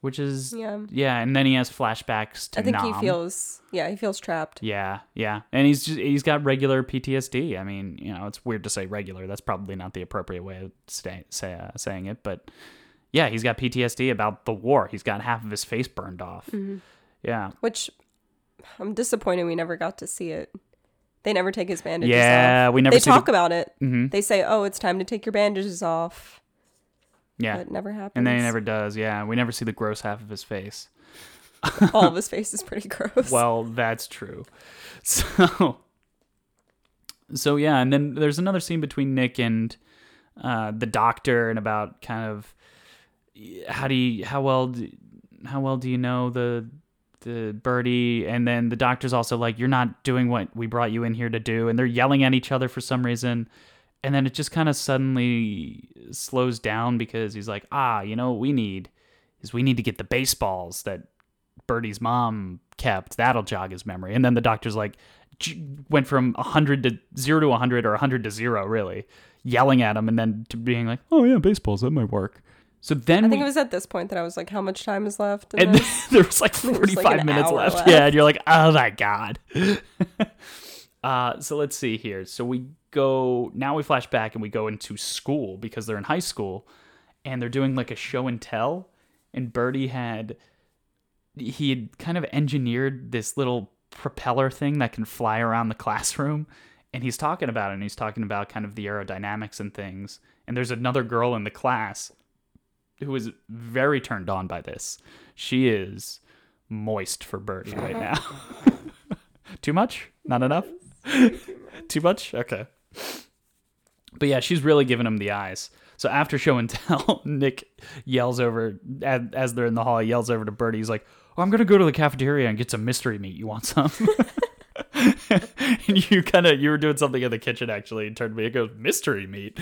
which is Yeah. yeah. And then he has flashbacks to I think he feels, yeah, he feels trapped. Yeah, yeah, and he's just he's got regular PTSD. I mean, you know, it's weird to say regular. That's probably not the appropriate way of stay, say, uh, saying it, but yeah, he's got PTSD about the war. He's got half of his face burned off. Mm-hmm. Yeah, Which I'm disappointed we never got to see it. They never take his bandages off. yeah, off. we never they talk the, about it. Mhm. They say, "Oh, it's time to take your bandages off," yeah, but it never happens. and then he never does. Yeah, we never see the gross half of his face. All of his face is pretty gross. Well, that's true. So, so yeah, and then there's another scene between Nick and uh, the doctor, and about kind of how do you how well do, how well do you know the the birdie, and then the doctor's also like, you're not doing what we brought you in here to do, and they're yelling at each other for some reason. And then it just kind of suddenly slows down because he's like, ah, you know what we need is we need to get the baseballs that Birdy's mom kept. That'll jog his memory. And then the doctor's like, went from 100 to 0 to 100 or 100 to 0, really, yelling at him and then to being like, oh, yeah, baseballs, that might work. So then I we, think it was at this point that I was like, "How much time is left?" and this? there was like was, 45 like, minutes left. left. Yeah, and you're like, oh my God. uh, so let's see here. So we go, now we flash back and we go into school because they're in high school and they're doing like a show and tell. And Birdy had, he had kind of engineered this little propeller thing that can fly around the classroom. And he's talking about it and he's talking about kind of the aerodynamics and things. And there's another girl in the class who is very turned on by this. She is moist for Birdy right now. Too much? Not enough? Too much? Okay. But yeah, she's really giving him the eyes. So after show and tell, Nick yells over as, they're in the hall. He yells over to Birdy. He's like, "Oh, I'm gonna go to the cafeteria and get some mystery meat. You want some?" and you kind of you were doing something in the kitchen actually, and turned to me and goes, "Mystery meat."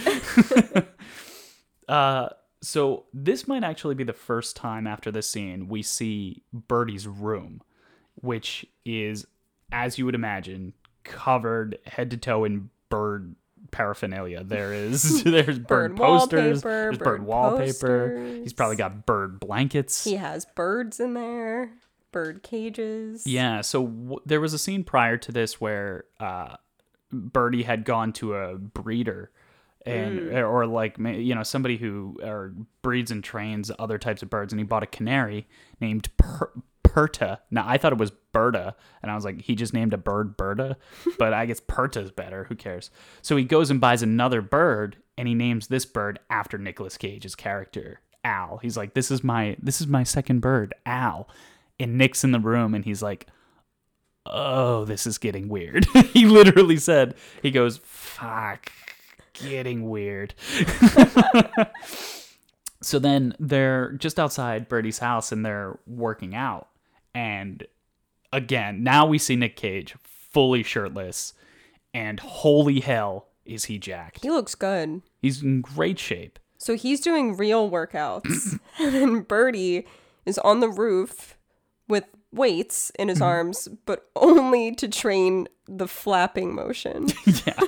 uh, so this might actually be the first time after this scene we see Birdy's room, which is, as you would imagine, covered head to toe in bird paraphernalia. There is there's bird, Bird posters, there's bird, bird wallpaper. He's probably got bird blankets. he has birds in there, bird cages. Yeah, so w- there was a scene prior to this where uh, Birdy had gone to a breeder and mm. or like you know somebody who or breeds and trains other types of birds and he bought a canary named per- Perta. Now I thought it was Berta, and I was like, he just named a bird Berta, but I guess Perta's better. Who cares? So he goes and buys another bird, and he names this bird after Nicolas Cage's character Al. He's like, this is my this is my second bird, Al. And Nick's in the room, and he's like, oh, this is getting weird. he literally said, he goes, fuck, getting weird. so then they're just outside Birdy's house and they're working out. And again, now we see Nick Cage fully shirtless. And holy hell, is he jacked? He looks good. He's in great shape. So he's doing real workouts. and then Birdy is on the roof with weights in his mm-hmm. arms, but only to train the flapping motion. yeah.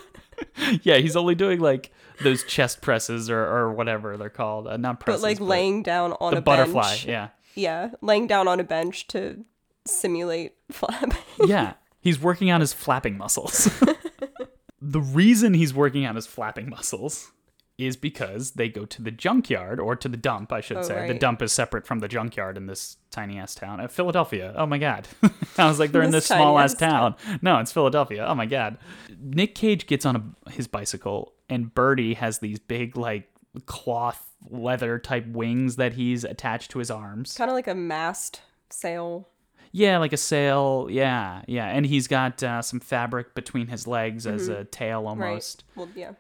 yeah, he's only doing like those chest presses or, or whatever they're called. Uh, not presses. but like laying down on the a butterfly. bench. Yeah. Yeah, laying down on a bench to simulate flapping. Yeah. He's working on his flapping muscles. the reason he's working on his flapping muscles is because they go to the junkyard or to the dump, I should Oh, say. The dump is separate from the junkyard in this tiny ass town. Uh, Philadelphia. Oh my God. I was like, they're in This this small ass tiny-ass town. No, it's Philadelphia. Oh my God. Nick Cage gets on a, his bicycle, and Birdy has these big, like, cloth leather type wings that he's attached to his arms. kind of like a mast sail. Yeah, like a sail. Yeah, yeah. And he's got uh, some fabric between his legs as a tail almost. Right. Well, yeah,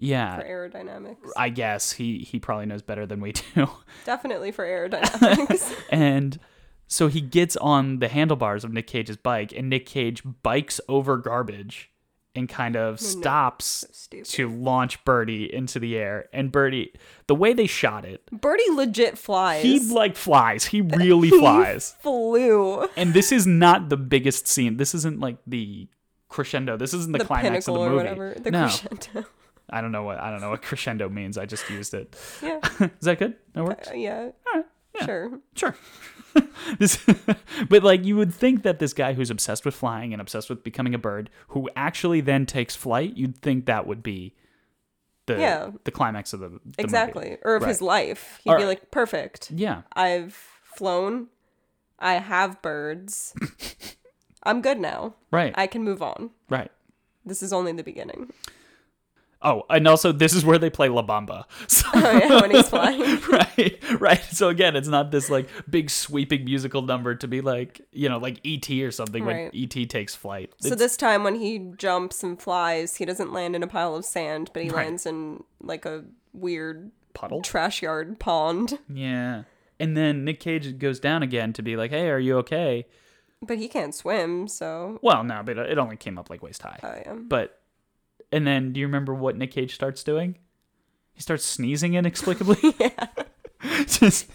for Yeah. aerodynamics. I guess he he probably knows better than we do. Definitely for aerodynamics. and so he gets on the handlebars of Nick Cage's bike and Nick Cage bikes over garbage and kind of stops stupid. to launch Birdy into the air. And Birdy, the way they shot it, Birdy legit flies. he like flies. He really flies. flew. And this is not the biggest scene. This isn't like the crescendo. This isn't the, The climax of the or movie. whatever. The no, crescendo. I don't know what I don't know what crescendo means. I just used it. Yeah. Is that good? That works. Uh, yeah. yeah. Sure. Sure. this, but like you would think that this guy who's obsessed with flying and obsessed with becoming a bird, who actually then takes flight, you'd think that would be the Yeah. the climax of the, the movie. Exactly. Or of his life. He'd Or- be like, perfect. Yeah. I've flown. I have birds. I'm good now. Right. I can move on. right. This is only the beginning. Oh, and also this is where they play La Bamba. So, Oh, yeah, when he's flying. right, right. So again, it's not this like big sweeping musical number to be like you know like ET or something when ET takes flight. So It's- this time when he jumps and flies, he doesn't land in a pile of sand, but he Right. lands in like a weird puddle. trash yard pond. Yeah. And then Nick Cage goes down again to be like, "Hey, are you okay?" But he can't swim, so Well, no, but it only came up like waist high. Oh, I am. But and then do you remember what Nick Cage starts doing? He starts sneezing inexplicably. yeah. Just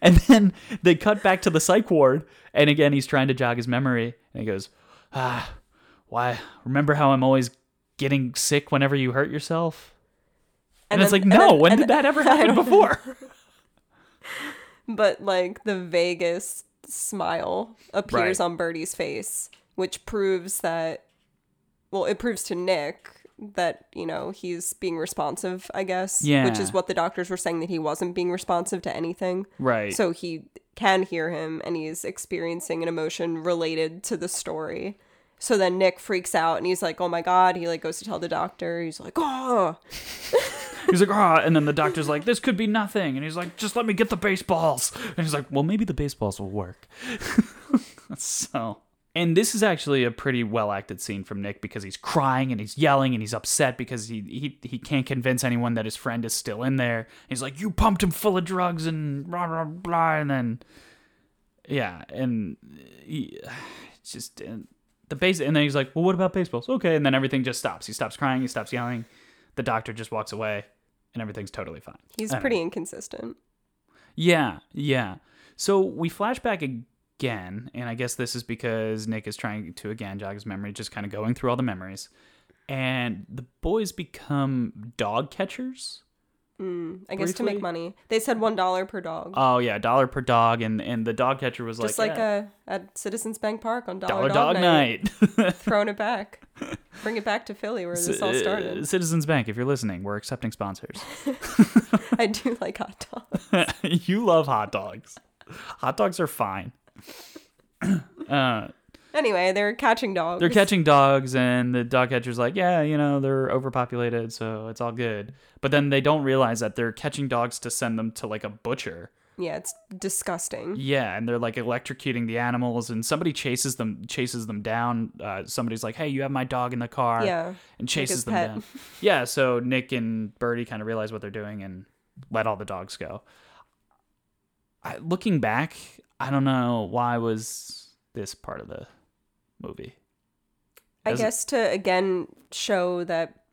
and then they cut back to the psych ward and again he's trying to jog his memory and he goes, "Ah, why? Remember how I'm always getting sick whenever you hurt yourself?" And, it's then- like, "No, then- when did that ever happen before?" But like the vaguest smile appears Right. on Birdy's face, which proves that well, it proves to Nick that, you know, he's being responsive, I guess. yeah Which is what the doctors were saying that he wasn't being responsive to anything. right. So he can hear him and he's experiencing an emotion related to the story. So then Nick freaks out and he's like, "Oh my god!" He like goes to tell the doctor. He's like, "Oh!" He's like, ah, and then the doctor's like, this could be nothing. And he's like, just let me get the baseballs. And he's like, well, maybe the baseballs will work. so, and this is actually a pretty well acted scene from Nick because he's crying and he's yelling and he's upset because he, he, he can't convince anyone that his friend is still in there. He's like, you pumped him full of drugs and blah, blah, blah. And then, yeah, and he, just, and the base, and then he's like, well, what about baseballs? Okay. And then everything just stops. He stops crying, he stops yelling. The doctor just walks away and everything's totally fine. He's pretty inconsistent. Yeah, yeah. So we flash back again, and I guess this is because Nick is trying to again jog his memory, just kind of going through all the memories. And the boys become dog catchers. I guess to make money. They said one dollar per dog. Oh yeah, dollar per dog, and and the dog catcher was like, Just like, yeah, uh, at Citizens Bank Park on dollar Dollar, dog, night. Throwing it back. Bring it back to Philly where this all started. Citizens Bank, if you're listening, we're accepting sponsors. I do like hot dogs. you love hot dogs. Hot dogs are fine. uh, Anyway, they're catching dogs. they're catching dogs, and the dog catcher's like, yeah, you know, they're overpopulated, so it's all good. But then they don't realize that they're catching dogs to send them to like a butcher. Yeah, it's disgusting. Yeah, and they're like electrocuting the animals, and somebody chases them chases them down. Uh, somebody's like, "Hey, you have my dog in the car," Yeah. and chases them pet. down. Yeah, so Nick and Birdy kind of realize what they're doing and let all the dogs go. I, looking back, I don't know why was this part of the movie. I guess to again show that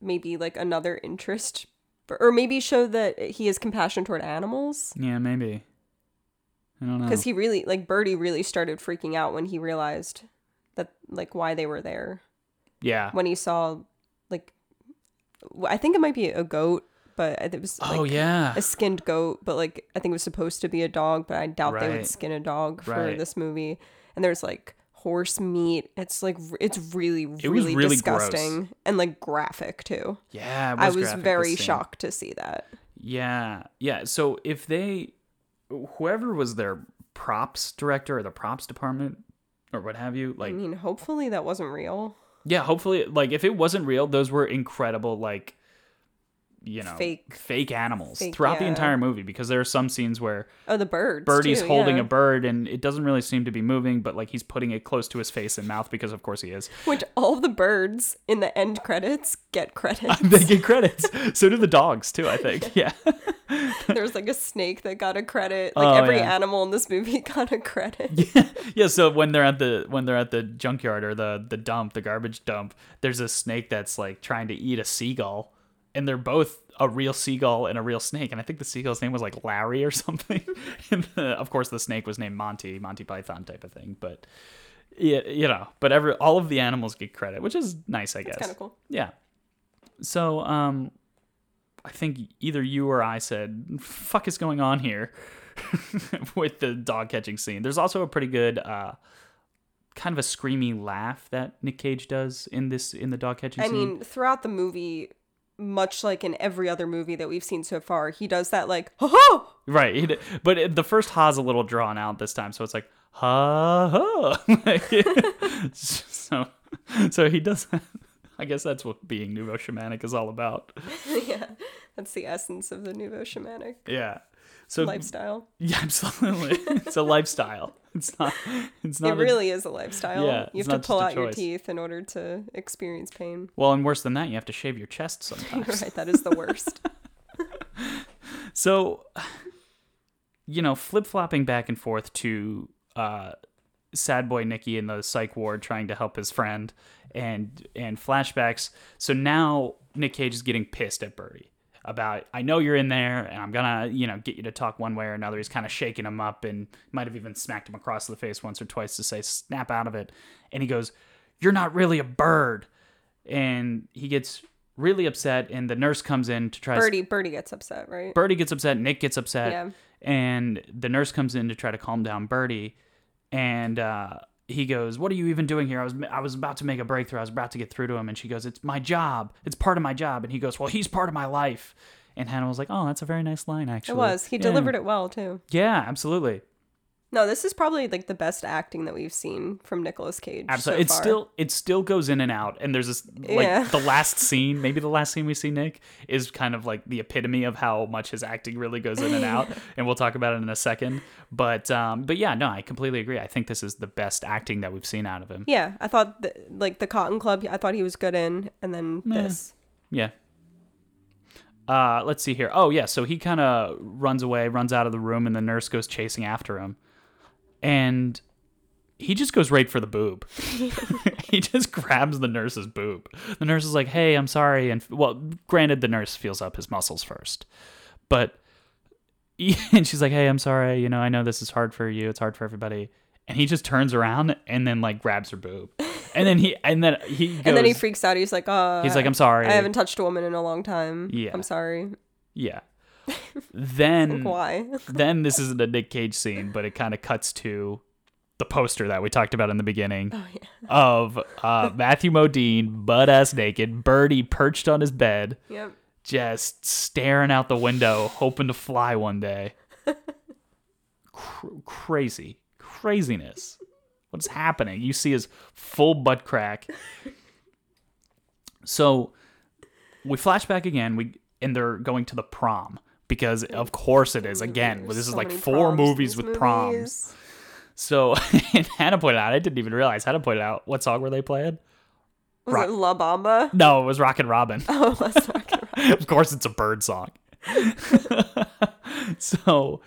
maybe like another interest or maybe show that he has compassion toward animals Yeah, maybe. I don't know. because he really like Birdy really started freaking out when he realized that like why they were there yeah. when he saw like I think it might be a goat but it was oh, like oh yeah. a skinned goat but like I think it was supposed to be a dog but I doubt they would skin a dog for Right. this movie and there's like horse meat it's like it's really was really, really gross. disgusting and like graphic too Yeah, it I was very shocked to see that. Yeah, yeah. So if they, whoever was their props director or the props department or what have you, like, I mean, hopefully that wasn't real. yeah, hopefully, like, if it wasn't real, those were incredible, like, you know, Fake. fake animals Fake, throughout the entire movie because there are some scenes where Oh, the birds. Birdy's too, holding yeah. a bird and it doesn't really seem to be moving, but like he's putting it close to his face and mouth because of course he is. Which all the birds in the end credits get credits. they get credits. so do the dogs too, I think. Yeah. There's like a snake that got a credit. Like Oh, every yeah. animal in this movie got a credit. yeah. yeah so when they're at the when they're at the junkyard or the the dump the garbage dump there's a snake that's like trying to eat a seagull and they're both a real seagull and a real snake and i think the seagull's name was like larry or something. And the, of course the snake was named monty monty python type of thing but yeah you know but every all of the animals get credit which is nice i guess. Kind of cool. yeah. So um i think either you or i said fuck is going on here? With the dog catching scene. There's also a pretty good uh kind of a screamy laugh that nick cage does in this in the dog catching I scene. mean, throughout the movie, much like in every other movie that we've seen so far, he does that like, ho ho! right but it, the first ha's a little drawn out this time so it's like ha ha Like, so so he does i guess that's what being nouveau shamanic is all about. Yeah, that's the essence of the nouveau shamanic. Yeah so lifestyle. Yeah, absolutely. it's a lifestyle. It's not. It's not. It a- really is a lifestyle. Yeah, you have to pull a out your teeth in order to experience pain. well, and worse than that, you have to shave your chest sometimes. right, that is the worst. So, you know, flip flopping back and forth to uh, sad boy Nicky in the psych ward trying to help his friend, and and flashbacks. So now Nick Cage is getting pissed at Birdy about I know you're in there and I'm gonna you know get you to talk one way or another. He's kind of shaking him up and might have even smacked him across the face once or twice to say snap out of it. And he goes, "You're not really a bird," and he gets really upset. And the nurse comes in to try to Birdy, Birdy gets upset, right? Birdy gets upset, Nick gets upset, Yeah. and the nurse comes in to try to calm down Birdy, and uh, he goes, "What are you even doing here? I was I was about to make a breakthrough. I was about to get through to him." And she goes, "It's my job. It's part of my job." And he goes, "Well, he's part of my life." And Hannah was like, "Oh, that's a very nice line, actually." It was. He Yeah. delivered it well too. Yeah, absolutely. No, this is probably like the best acting that we've seen from Nicolas Cage. Absolutely. So it's far. still it still goes in and out. And there's this like Yeah. the last scene, maybe the last scene we see Nick is kind of like the epitome of how much his acting really goes in and out. and we'll talk about it in a second. But um but yeah, no, I completely agree. I think this is the best acting that we've seen out of him. Yeah, I thought th- like the Cotton Club. I thought he was good in, and then this. Yeah. Uh, let's see here. Oh yeah, so he kind of runs away, runs out of the room, and the nurse goes chasing after him, and he just goes right for the boob. he just grabs the nurse's boob. The nurse is like, "Hey, I'm sorry," and well, granted, the nurse feels up his muscles first, but and she's like, "Hey, I'm sorry. You know, I know this is hard for you. It's hard for everybody." And he just turns around and then like grabs her boob, and then he and then he goes, and then he freaks out. He's like, "Uh, He's like, "I'm sorry." I haven't touched a woman in a long time. Yeah. I'm sorry." Yeah. Then Why? then this isn't a Nick Cage scene, but it kind of cuts to the poster that we talked about in the beginning Oh yeah. of uh, Matthew Modine, butt ass naked, Birdy perched on his bed, Yep. just staring out the window, hoping to fly one day. Cr- crazy, craziness. What's happening? You see his full butt crack. So we flash back again. We and they're going to the prom because of course it is. Again, There's this is so like four proms movies with proms. So and Hannah pointed out, I didn't even realize. Hannah pointed out what song were they playing? Was Rock- it La Bamba? No, it was Rockin' Robin. Oh, not get of course, it's a bird song. so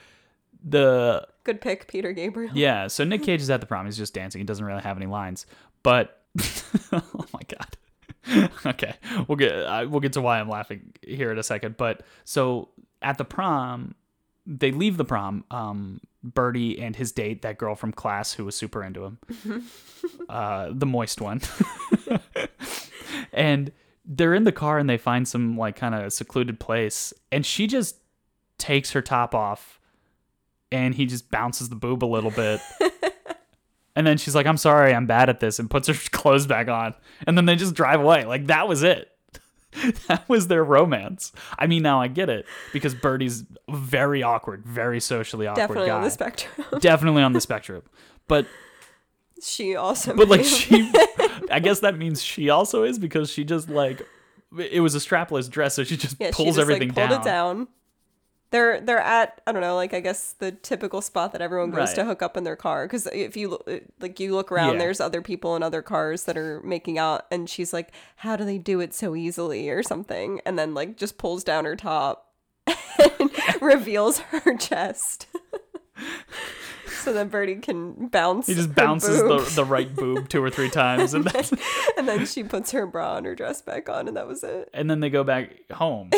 the Good pick, Peter Gabriel. yeah, so Nick Cage is at the prom. He's just dancing. He doesn't really have any lines. But oh my god. okay, we'll get uh, we'll get to why I'm laughing here in a second. But so at the prom, they leave the prom. Um, Birdy and his date, that girl from class who was super into him, uh, the moist one, and they're in the car and they find some like kind of secluded place, and she just takes her top off, and he just bounces the boob a little bit. And then she's like, I'm sorry, I'm bad at this, and puts her clothes back on. And then they just drive away. Like, that was it. that was their romance. I mean, now I get it because Birdy's very awkward, very socially awkward Definitely guy. on the spectrum. Definitely on the spectrum. But she also. but like she I guess that means she also is because she just like it was a strapless dress, so she just yeah, she pulls just, everything like, down. it down. They're they're at I don't know like I guess the typical spot that everyone goes to hook up in their car because if you uh, like you look around Yeah. there's other people in other cars that are making out and she's like how do they do it so easily or something and then like just pulls down her top and reveals her chest so that Birdy can bounce He just bounces the, boob. the right boob two or three times and then, and then she puts her bra and her dress back on and that was it and then they go back home.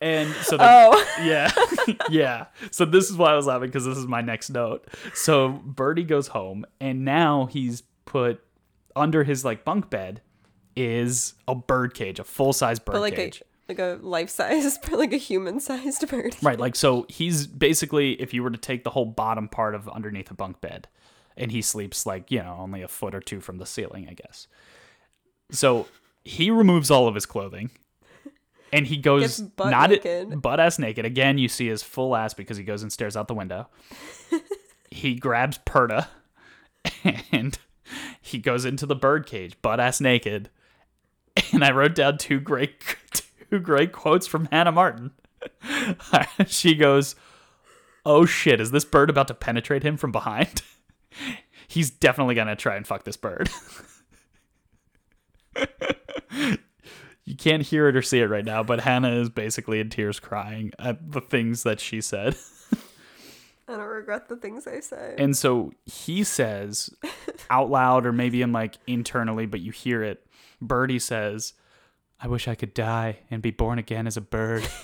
And so the, oh Yeah. yeah. So this is why I was laughing because this is my next note. So Birdy goes home and now he's put under his like bunk bed is a bird cage, a full size bird but like cage. a like a life size like a human sized bird Right, like so he's basically if you were to take the whole bottom part of underneath a bunk bed and he sleeps like, you know, only a foot or two from the ceiling, I guess. So he removes all of his clothing and he goes butt not naked. butt ass naked. Again, you see his full ass because he goes and stares out the window. he grabs Perta, and he goes into the bird cage, butt ass naked. And I wrote down two great two great quotes from Hannah Martin. she goes, "Oh shit, is this bird about to penetrate him from behind?" He's definitely gonna try and fuck this bird. You can't hear it or see it right now, but Hannah is basically in tears crying at the things that she said. I don't regret the things I say. And so he says out loud or maybe in like internally, but you hear it. Birdy says, I wish I could die and be born again as a bird.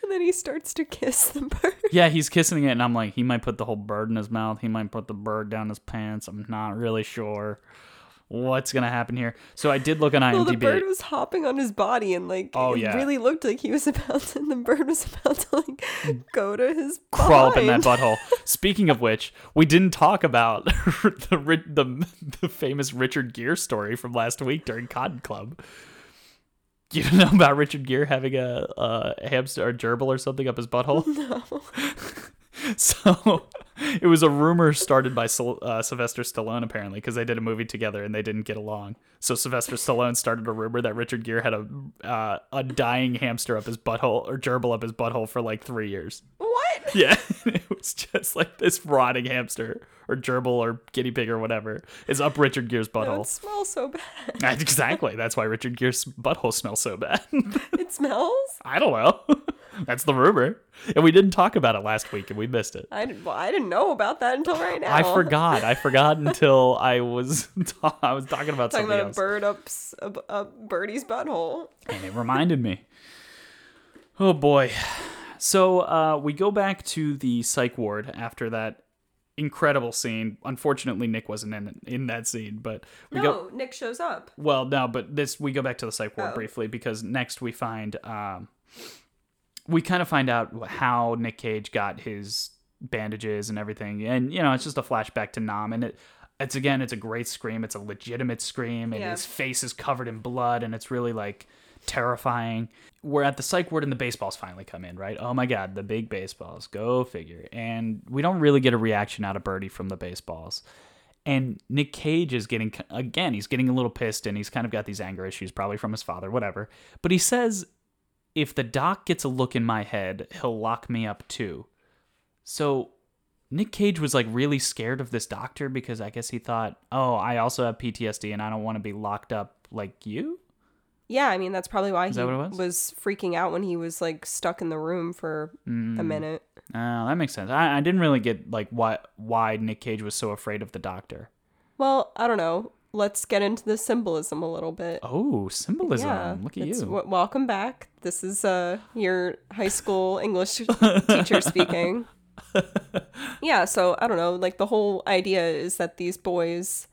And then he starts to kiss the bird. yeah, he's kissing it, and I'm like, he might put the whole bird in his mouth. He might put the bird down his pants. I'm not really sure what's gonna happen here. So I did look on IMDb. Well, the bird was hopping on his body and like Oh, it yeah. really looked like he was about to, and the bird was about to like go to his crawl up in that butthole. Speaking of which, we didn't talk about the the the famous Richard Gere story from last week during Cotton Club. You don't know about Richard Gere having a, a hamster or gerbil or something up his butthole? No. So it was a rumor started by uh, Sylvester Stallone apparently because they did a movie together and they didn't get along. So Sylvester Stallone started a rumor that Richard Gere had a uh, a dying hamster up his butthole or gerbil up his butthole for like three years. What? Yeah, it was just like this rotting hamster or gerbil or guinea pig or whatever is up Richard Gere's No, butthole. it smells so bad. exactly. That's why Richard Gere's butthole smells so bad. It smells. I don't know. That's the rumor. And we didn't talk about it last week and we missed it. I didn't. Well, I didn't know about that until right now. I forgot. I forgot until I was I was talking about Talking something about a bird up a, a birdie's butthole. and it reminded me. Oh boy! So uh, we go back to the psych ward after that incredible scene. Unfortunately, Nick wasn't in in that scene, but we no, go. Nick shows up. Well, no, but this we go back to the psych ward Oh. briefly because next we find um, we kind of find out how Nick Cage got his bandages and everything, and you know it's just a flashback to Nam, and it it's again it's a great scream, it's a legitimate scream, and Yeah. his face is covered in blood, and it's really like terrifying. We're at the psych ward and the baseballs finally come in, right? Oh my god, the big baseballs, go figure. And we don't really get a reaction out of Birdy from the baseballs. And Nick Cage is getting, again, he's getting a little pissed and he's kind of got these anger issues, probably from his father, whatever. But he says, if the doc gets a look in my head, he'll lock me up too. So Nick Cage was like really scared of this doctor because I guess he thought, oh, I also have PTSD and I don't want to be locked up like you. Yeah, I mean that's probably why he that what it was? freaking out when he was like stuck in the room for a mm. minute. Oh, that makes sense. I, I didn't really get like why why Nick Cage was so afraid of the doctor. Well, I don't know. Let's get into the symbolism a little bit. Oh, symbolism. yeah, Look at you. w- welcome back. This is uh your high school English teacher speaking. yeah, so I don't know. Like the whole idea is that these boys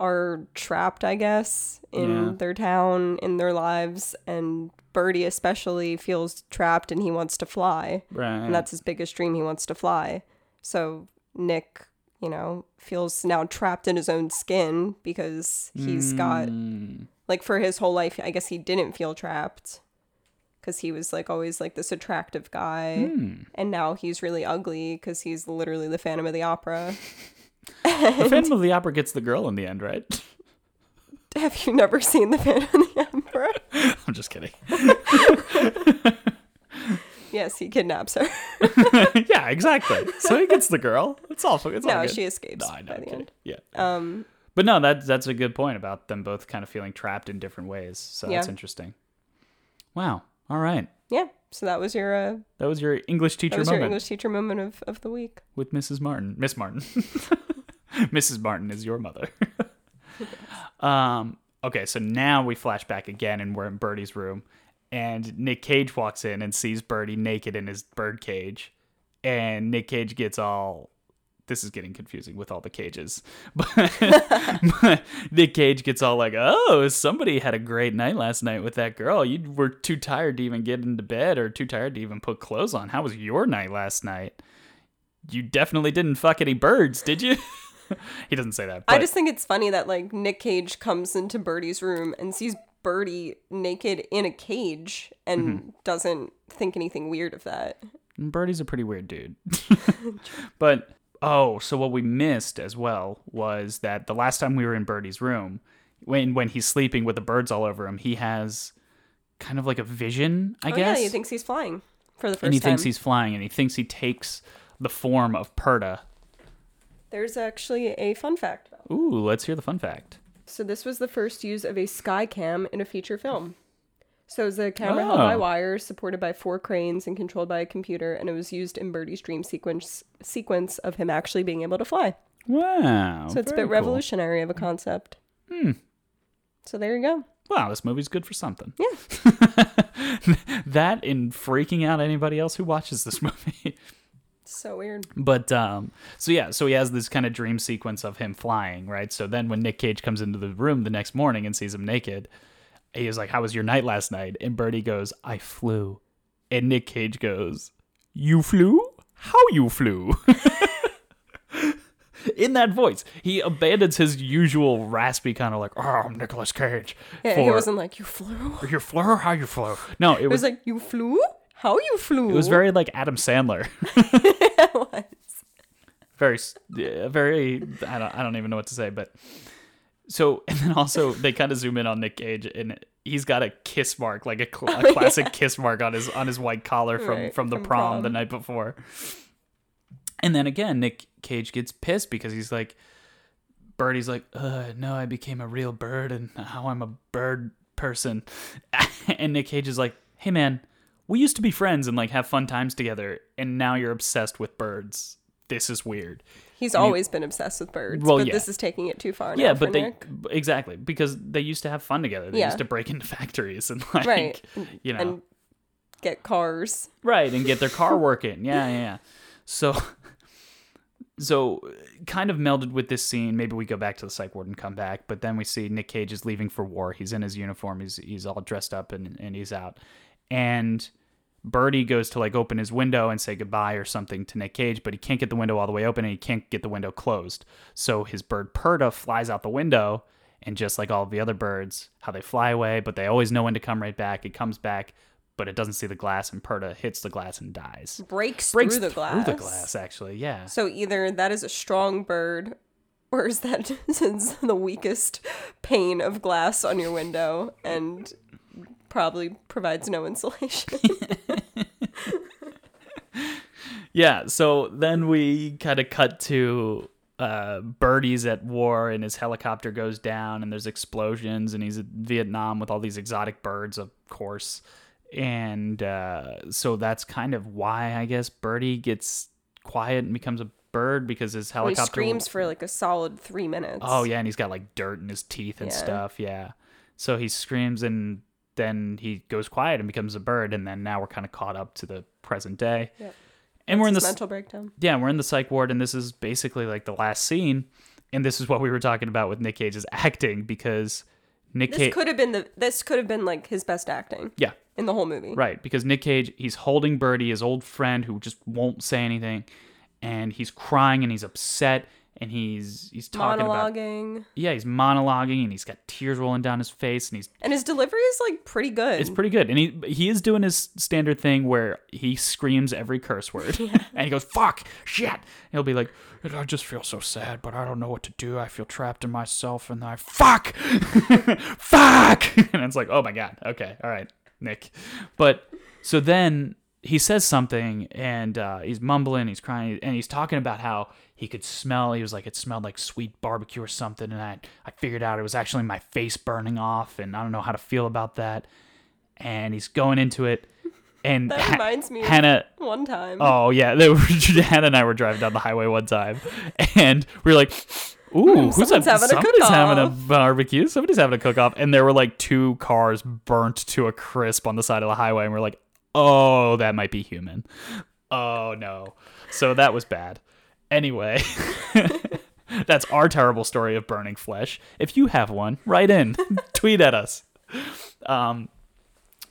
are trapped, I guess, in Yeah. their town, in their lives, and Birdy especially feels trapped and he wants to fly. right. and that's his biggest dream. He wants to fly. So Nick, you know, feels now trapped in his own skin because he's got Mm, like for his whole life. I guess he didn't feel trapped because he was like always like this attractive guy, hmm. and now he's really ugly because he's literally the Phantom of the Opera. the Phantom of the Opera gets the girl in the end, right? Have you never seen the Phantom of the Opera? I'm just kidding. yes, he kidnaps her. yeah, exactly. So he gets the girl. It's all. It's all no, good. she escapes No, I know. by the end. Yeah. Um, But no, that that's a good point about them both kind of feeling trapped in different ways. So that's interesting. Wow. All right. yeah. So that was your uh, That was your English that teacher was your moment English teacher moment of, of the week. with Mrs. Martin. Miss Martin. Mrs. Martin is your mother. um. Okay, so now we flash back again, and we're in Birdy's room, and Nick Cage walks in and sees Birdy naked in his bird cage, and Nick Cage gets all. This is getting confusing with all the cages, but, Nick Cage gets all like, "Oh, somebody had a great night last night with that girl. You were too tired to even get into bed, or too tired to even put clothes on. How was your night last night? You definitely didn't fuck any birds, did you?" he doesn't say that. But I just think it's funny that like Nick Cage comes into Birdy's room and sees Birdy naked in a cage and Mm-hmm. doesn't think anything weird of that. Birdy's a pretty weird dude. but oh, so what we missed as well was that the last time we were in Birdy's room, when when he's sleeping with the birds all over him, he has kind of like a vision, I oh guess. yeah, he thinks he's flying for the first and he time. thinks he's flying and he thinks he takes the form of Perta. There's actually a fun fact. Ooh, let's hear the fun fact. So this was the first use of a sky cam in a feature film. So it was a camera held by Oh. wires, supported by four cranes, and controlled by a computer, and it was used in Birdy's dream sequence sequence of him actually being able to fly. Wow. So it's a very bit cool. revolutionary of a concept. Hmm. So there you go. Wow, this movie's good for something. Yeah. that and freaking out anybody else who watches this movie. So weird. But um, so yeah, so he has this kind of dream sequence of him flying, right? So then when Nick Cage comes into the room the next morning and sees him naked, he is like, "How was your night last night?" And Birdy goes, "I flew," and Nick Cage goes, "You flew? How you flew?" In that voice, he abandons his usual raspy kind of like, "Oh, I'm Nicolas Cage." Yeah, he wasn't like you flew. "You flew? How you flew?" No, it It was was like you flew. How you flew? it was very like Adam Sandler. It was. very very I don't I don't even know what to say, but so and then also they kind of zoom in on Nick Cage and he's got a kiss mark, like a, cl- a classic kiss mark on his on his white collar from Right, from the from prom, the night before. And then again, Nick Cage gets pissed because he's like, Birdy's like, uh, no, I became a real bird and now I'm a bird person. and Nick Cage is like, hey man, we used to be friends and like have fun times together, and now you're obsessed with birds. This is weird. He's always been obsessed with birds, Well, but yeah. this is taking it too far. Now Yeah, but they Nick. exactly because they used to have fun together. They Yeah. used to break into factories and like right, you know and get cars. right and get their car working. Yeah, yeah. yeah. So so kind of melded with this scene. Maybe we go back to the psych ward and come back, but then we see Nick Cage is leaving for war. He's in his uniform. He's he's all dressed up and and he's out. And Birdy goes to like open his window and say goodbye or something to Nick Cage, but he can't get the window all the way open and he can't get the window closed. So his bird Perta flies out the window, and just like all the other birds, how they fly away, but they always know when to come right back. It comes back, but it doesn't see the glass, and Perta hits the glass and dies. Breaks, Breaks through the glass. Through the glass, actually, yeah. So either that is a strong bird, or is that the weakest pane of glass on your window and probably provides no insulation. Yeah, so then we kind of cut to uh, Birdy's at war and his helicopter goes down and there's explosions and he's in Vietnam with all these exotic birds, of course. And uh, so that's kind of why I guess Birdy gets quiet and becomes a bird because his he helicopter screams for like a solid three minutes. Oh yeah, and he's got like dirt in his teeth and Yeah. stuff. Yeah. So he screams and then he goes quiet and becomes a bird and then now we're kind of caught up to the present day. Yep. And we're in the mental breakdown. yeah, we're in the psych ward, and this is basically like the last scene. And this is what we were talking about with Nick Cage's acting because Nick This Cage, could have been the this could have been like his best acting yeah, in the whole movie. right, because Nick Cage, he's holding Birdy, his old friend, who just won't say anything, and he's crying and he's upset and he's he's talking about yeah, he's monologuing and he's got tears rolling down his face and he's And his delivery is like pretty good. It's pretty good, and he he is doing his standard thing where he screams every curse word, and he goes "fuck," "shit." And he'll be like, "I just feel so sad, but I don't know what to do. I feel trapped in myself, and I fuck, fuck." And it's like, oh my god, okay, all right, Nick. But so then he says something, and uh, he's mumbling, he's crying, and he's talking about how he could smell. He was like, it smelled like sweet barbecue or something, and I I figured out it was actually my face burning off, and I don't know how to feel about that and he's going into it. And That Ha- reminds me of- Hannah. One time. Oh yeah, were, Hannah and I were driving down the highway one time, and we were like, "Ooh, who's having a somebody's having a barbecue? Somebody's having a cook off." And there were like two cars burnt to a crisp on the side of the highway, and we're like, "Oh, that might be human." Oh no, so that was bad. Anyway. That's our terrible story of burning flesh. If you have one, write in, tweet at us. Um,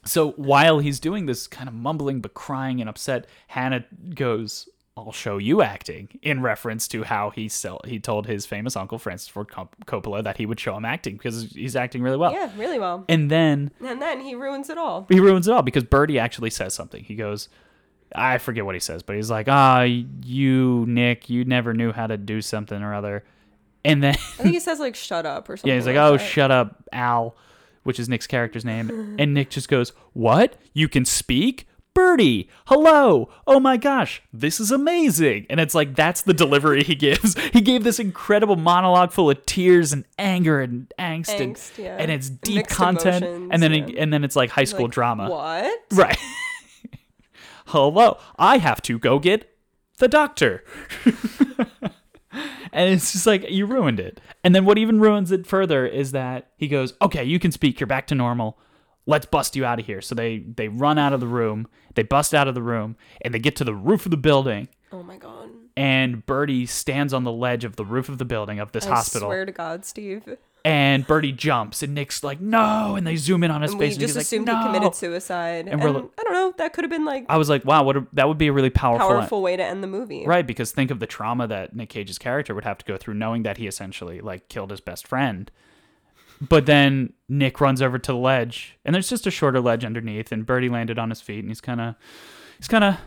so while he's doing this kind of mumbling but crying and upset, Hannah goes, "I'll show you acting," in reference to how he sell- he told his famous uncle Francis Ford Cop- Coppola that he would show him acting because he's acting really well. Yeah, really well. And then And then he ruins it all. he ruins it all because Birdy actually says something. He goes, I forget what he says, but he's like, "Ah, you Nick, you never knew how to do something or other," and then I think he says like shut up or something. yeah, he's like, like "Oh, that. shut up, Al," which is Nick's character's name, and Nick just goes, "What? You can speak?" Birdy, hello. Oh my gosh, this is amazing. And it's like that's the delivery he gives. He gave this incredible monologue full of tears and anger and angst, and, Angst, yeah. and it's deep Mixed content. emotions, and then yeah. and then it's like high school Like, drama. What? Right. Hello, I have to go get the doctor. and it's just like, you ruined it. And then what even ruins it further is that he goes, okay, you can speak. You're back to normal. Let's bust you out of here. So they, they run out of the room. They bust out of the room and they get to the roof of the building. Oh my god. And Birdy stands on the ledge of the roof of the building of this I hospital. swear to God, Steve. And Birdy jumps and Nick's like, no. And they zoom in on his And face. we and just he's assumed like, he committed suicide. And And, we're like- I don't know. That could have been like I was like, wow, what a, that would be a really powerful, powerful way to end the movie. Right, because think of the trauma that Nick Cage's character would have to go through knowing that he essentially like killed his best friend. But then Nick runs over to the ledge and there's just a shorter ledge underneath and Birdy landed on his feet and he's kind of he's kind of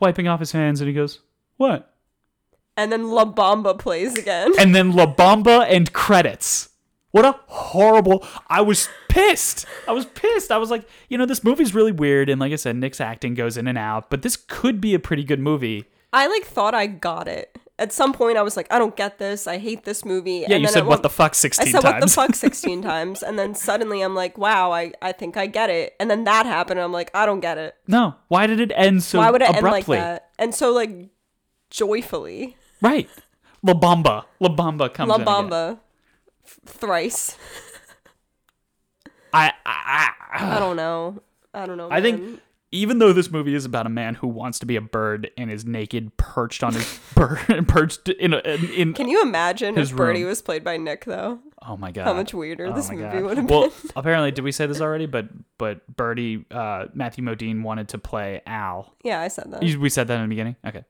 wiping off his hands and he goes, "What?" And then La Bamba plays again. And then La Bamba and credits. What a horrible. I was pissed. I was pissed. I was like, you know, this movie's really weird and like I said Nick's acting goes in and out, but this could be a pretty good movie. I like thought I got it. At some point, I was like, I don't get this. I hate this movie. Yeah, and you then said at what the fuck 16 times. I said times. what the fuck 16 times. And then suddenly I'm like, wow, I, I think I get it. And then that happened. And I'm like, I don't get it. No. Why did it end so Why would it abruptly? end like that? And so, like, joyfully. Right. La Bamba. La Bamba comes La. Bamba. Thrice. I, I, I, I don't know. I don't know. I think even though this movie is about a man who wants to be a bird and is naked, perched on his bird, perched in a, in, in Can you imagine His if Birdy room. was played by Nick though? oh my god, How much weirder Oh this movie would have well, been. Well, apparently, did we say this already? But but Birdy, uh, Matthew Modine wanted to play Al. Yeah, I said that. We said that in the beginning. Okay.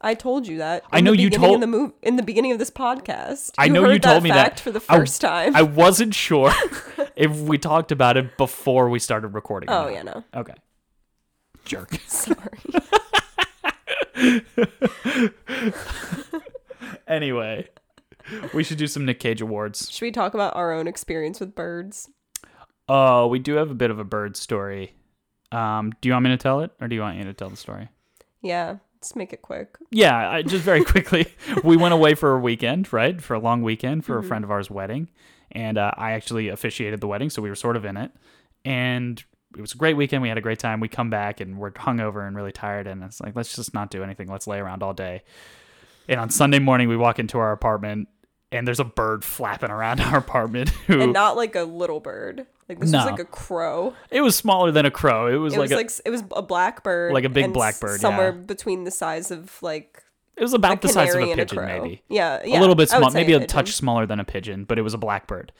I told you that. I know you told- in the move in the beginning of this podcast. I know you told me that. for the I- first time. I wasn't sure if we talked about it before we started recording. oh yeah, no. Okay. Jerk. Sorry. anyway, we should do some Nick Cage awards. Should we talk about our own experience with birds? Oh, we do have a bit of a bird story. Um, do you want me to tell it, or do you want you to tell the story? Yeah, let's make it quick. Yeah, I, just very quickly, we went away for a weekend, right? For a long weekend for Mm-hmm. a friend of ours' wedding, and uh, I actually officiated the wedding, so we were sort of in it, and it was a great weekend. We had a great time. We come back and we're hungover and really tired, and it's like let's just not do anything. Let's lay around all day. And on Sunday morning, we walk into our apartment, and there's a bird flapping around our apartment. Who And not like a little bird. Like this No. was like a crow. it was smaller than a crow. It was It like was a, like it was a black bird, Like a big and black bird, somewhere yeah. between the size of like it was about the size of a and a pigeon, maybe. Yeah, yeah, a little bit small, maybe a, pigeon. touch smaller than a pigeon, but it was a blackbird,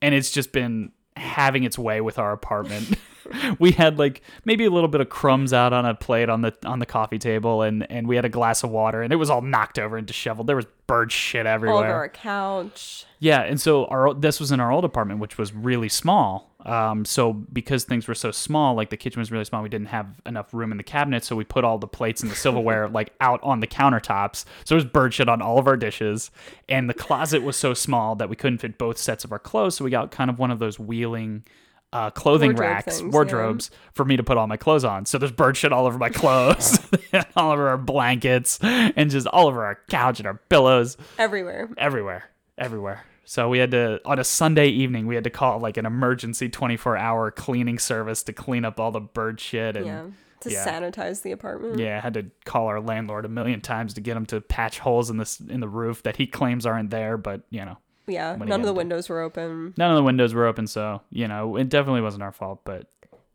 and it's just been having its way with our apartment. we had like maybe a little bit of crumbs out on a plate on the on the coffee table, and and we had a glass of water, and it was all knocked over and disheveled. There was bird shit all everywhere. over our couch. Yeah, and so our this was in our old apartment, which was really small. Um, so because things were so small, like the kitchen was really small, we didn't have enough room in the cabinet, so we put all the plates and the silverware like out on the countertops. So there was bird shit on all of our dishes, and the closet was so small that we couldn't fit both sets of our clothes. So we got kind of one of those wheeling. Uh, clothing Wardrobe racks, things, yeah. wardrobes for me to put all my clothes on. So there's bird shit all over my clothes, all over our blankets, and just all over our couch and our pillows Everywhere. everywhere, everywhere. So we had to on a Sunday evening we had to call like an emergency 24 hour cleaning service to clean up all the bird shit and Yeah. To yeah. sanitize the apartment. yeah, I had to call our landlord a million times to get him to patch holes in this in the roof that he claims aren't there, but you know, Yeah. What are you None of the windows were open. none of the windows were open, so you know, it definitely wasn't our fault, but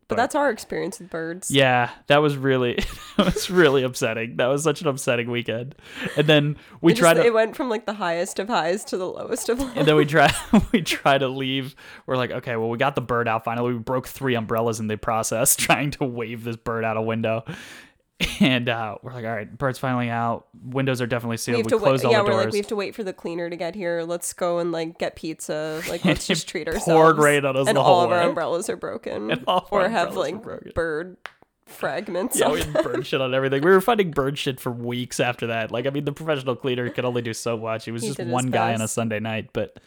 But that's our experience with birds. yeah, that was really that was really upsetting. That was such an upsetting weekend. And then we It, just, tried to it went from like the highest of highs to the lowest of lows. and then we try we try to leave. We're like, okay, well, we got the bird out finally. We broke three umbrellas in the process trying to wave this bird out a window. And uh, we're like, all right, bird's finally out. Windows are definitely sealed. We, closed wait. all Yeah, the we're like we have to wait for the cleaner to get here. Let's go and like get pizza. Like let's just treat poured ourselves. rain on us and the all of our umbrellas are broken, And all or have like bird fragments. yeah, we had bird shit on everything. We were finding bird shit for weeks after that. Like, I mean, the professional cleaner could only do so much. He was He just one guy on a. Sunday night, but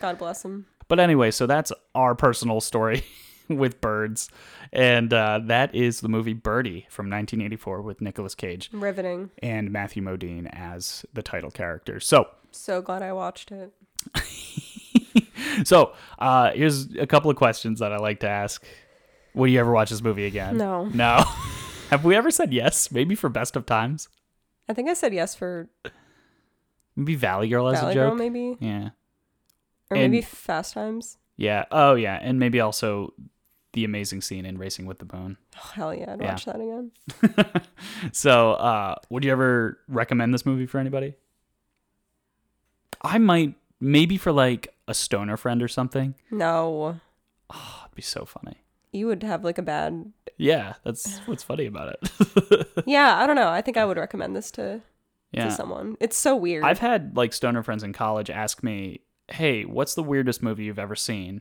God bless him. But anyway, so that's our personal story with birds. And uh, that is the movie Birdy from 1984 with Nicolas Cage Riveting. and Matthew Modine as the title character. So, So glad I watched it. so uh, here's a couple of questions that I like to ask. Would you ever watch this movie again? No. No. Have we ever said yes? Maybe for Best of Times? I think I said yes for Maybe Valley Girl as Valley a joke? Girl, maybe, Yeah. or And- maybe Fast Times. Yeah. Oh, yeah. And maybe also the amazing scene in Racing with the Moon. Oh, hell yeah, I'd Yeah. watch that again. so, uh, would you ever recommend this movie for anybody? I might, maybe for like a stoner friend or something. No, Oh, it'd be so funny. you would have like a bad. Yeah, that's what's funny about it. Yeah, I don't know. I think I would recommend this to yeah. to someone. It's so weird. I've had like stoner friends in college ask me, "Hey, what's the weirdest movie you've ever seen?"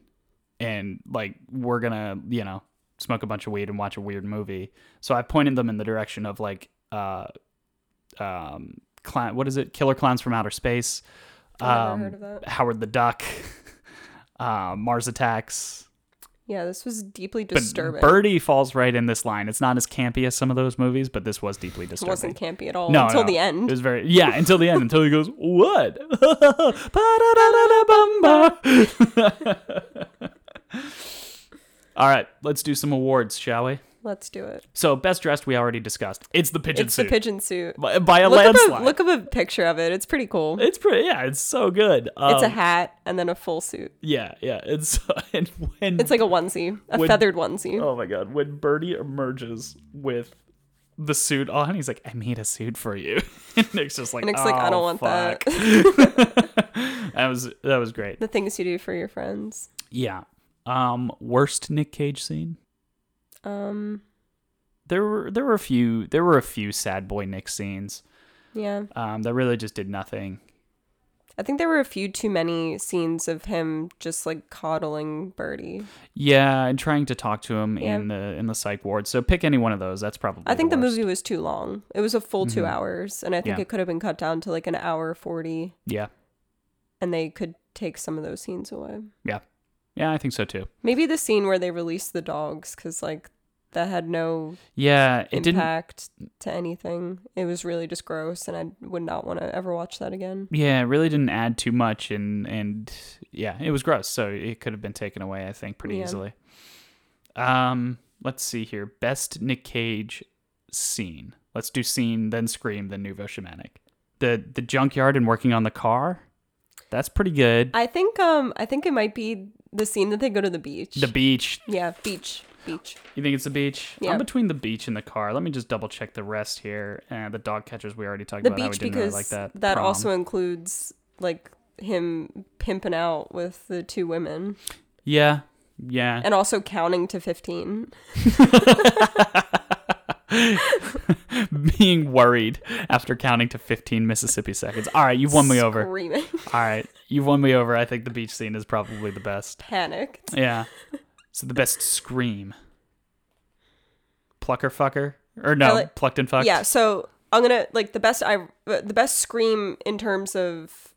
And like, we're gonna, you know, smoke a bunch of weed and watch a weird movie. So I pointed them in the direction of like, uh, um, clown. What is it? Killer Clowns from Outer Space. I've um, heard of that. Howard the Duck, uh, Mars Attacks. Yeah, this was deeply But disturbing. Birdy falls right in this line. It's not as campy as some of those movies, but this was deeply disturbing. it wasn't campy at all No, until no. the end. It was very yeah until the end until he goes what? All right, let's do some awards, shall we? Let's do it. So best dressed we already discussed. It's the pigeon It's suit It's the pigeon suit. by, by a Look up, landslide. a, look up a picture of it. It's pretty cool. it's pretty. Yeah, it's so good. Um, It's a hat and then a full suit. yeah, yeah. It's and when It's like a onesie, a Would- feathered onesie. oh my god, when Birdy emerges with the suit on, he's like, "I made a suit for you." and Nick's just like, Nick's oh, like, "I don't want that." that." that was that was great. The things you do for your friends. Yeah. Um, worst Nick Cage scene. Um, There were there were a few there were a few sad boy Nick scenes. yeah. Um, that really just did nothing. I think there were a few too many scenes of him just like coddling Birdy. Yeah, and trying to talk to him Yeah. in the in the psych ward. So pick any one of those. That's probably. I think the, worst. movie was too long. It was a full two hours, and I think Yeah. it could have been cut down to like an hour 40, Yeah, and they could take some of those scenes away. yeah, yeah. I think so too. Maybe the scene where they released the dogs, because like that had no Yeah, it didn't. impact to anything. It was really just gross, and I would not want to ever watch that again. Yeah, it really didn't add too much, and and yeah, it was gross. So it could have been taken away. I think pretty Yeah. easily. Um, let's see here. Best Nick Cage scene. Let's do scene, then scream, then nouveau shamanic. The the junkyard and working on the car. That's pretty good. I think um I think it might be the scene that they go to the beach. The beach. yeah, beach, beach. You think it's the beach? Yeah. I'm between the beach and the car. Let me just double check the rest here. Uh, the dog catchers we already talked The about. beach because really like that. that Prom. also includes like him pimping out with the two women Yeah. Yeah. and also counting to 15. Being worried after counting to 15 Mississippi seconds. All right, you've won me over. Screaming. All right, you've won me over. I think the beach scene is probably the best. Panicked. Yeah. So the best scream. Plucker fucker? Or no, like- plucked and fucked? Yeah, so I'm gonna like the best I uh, the best scream in terms of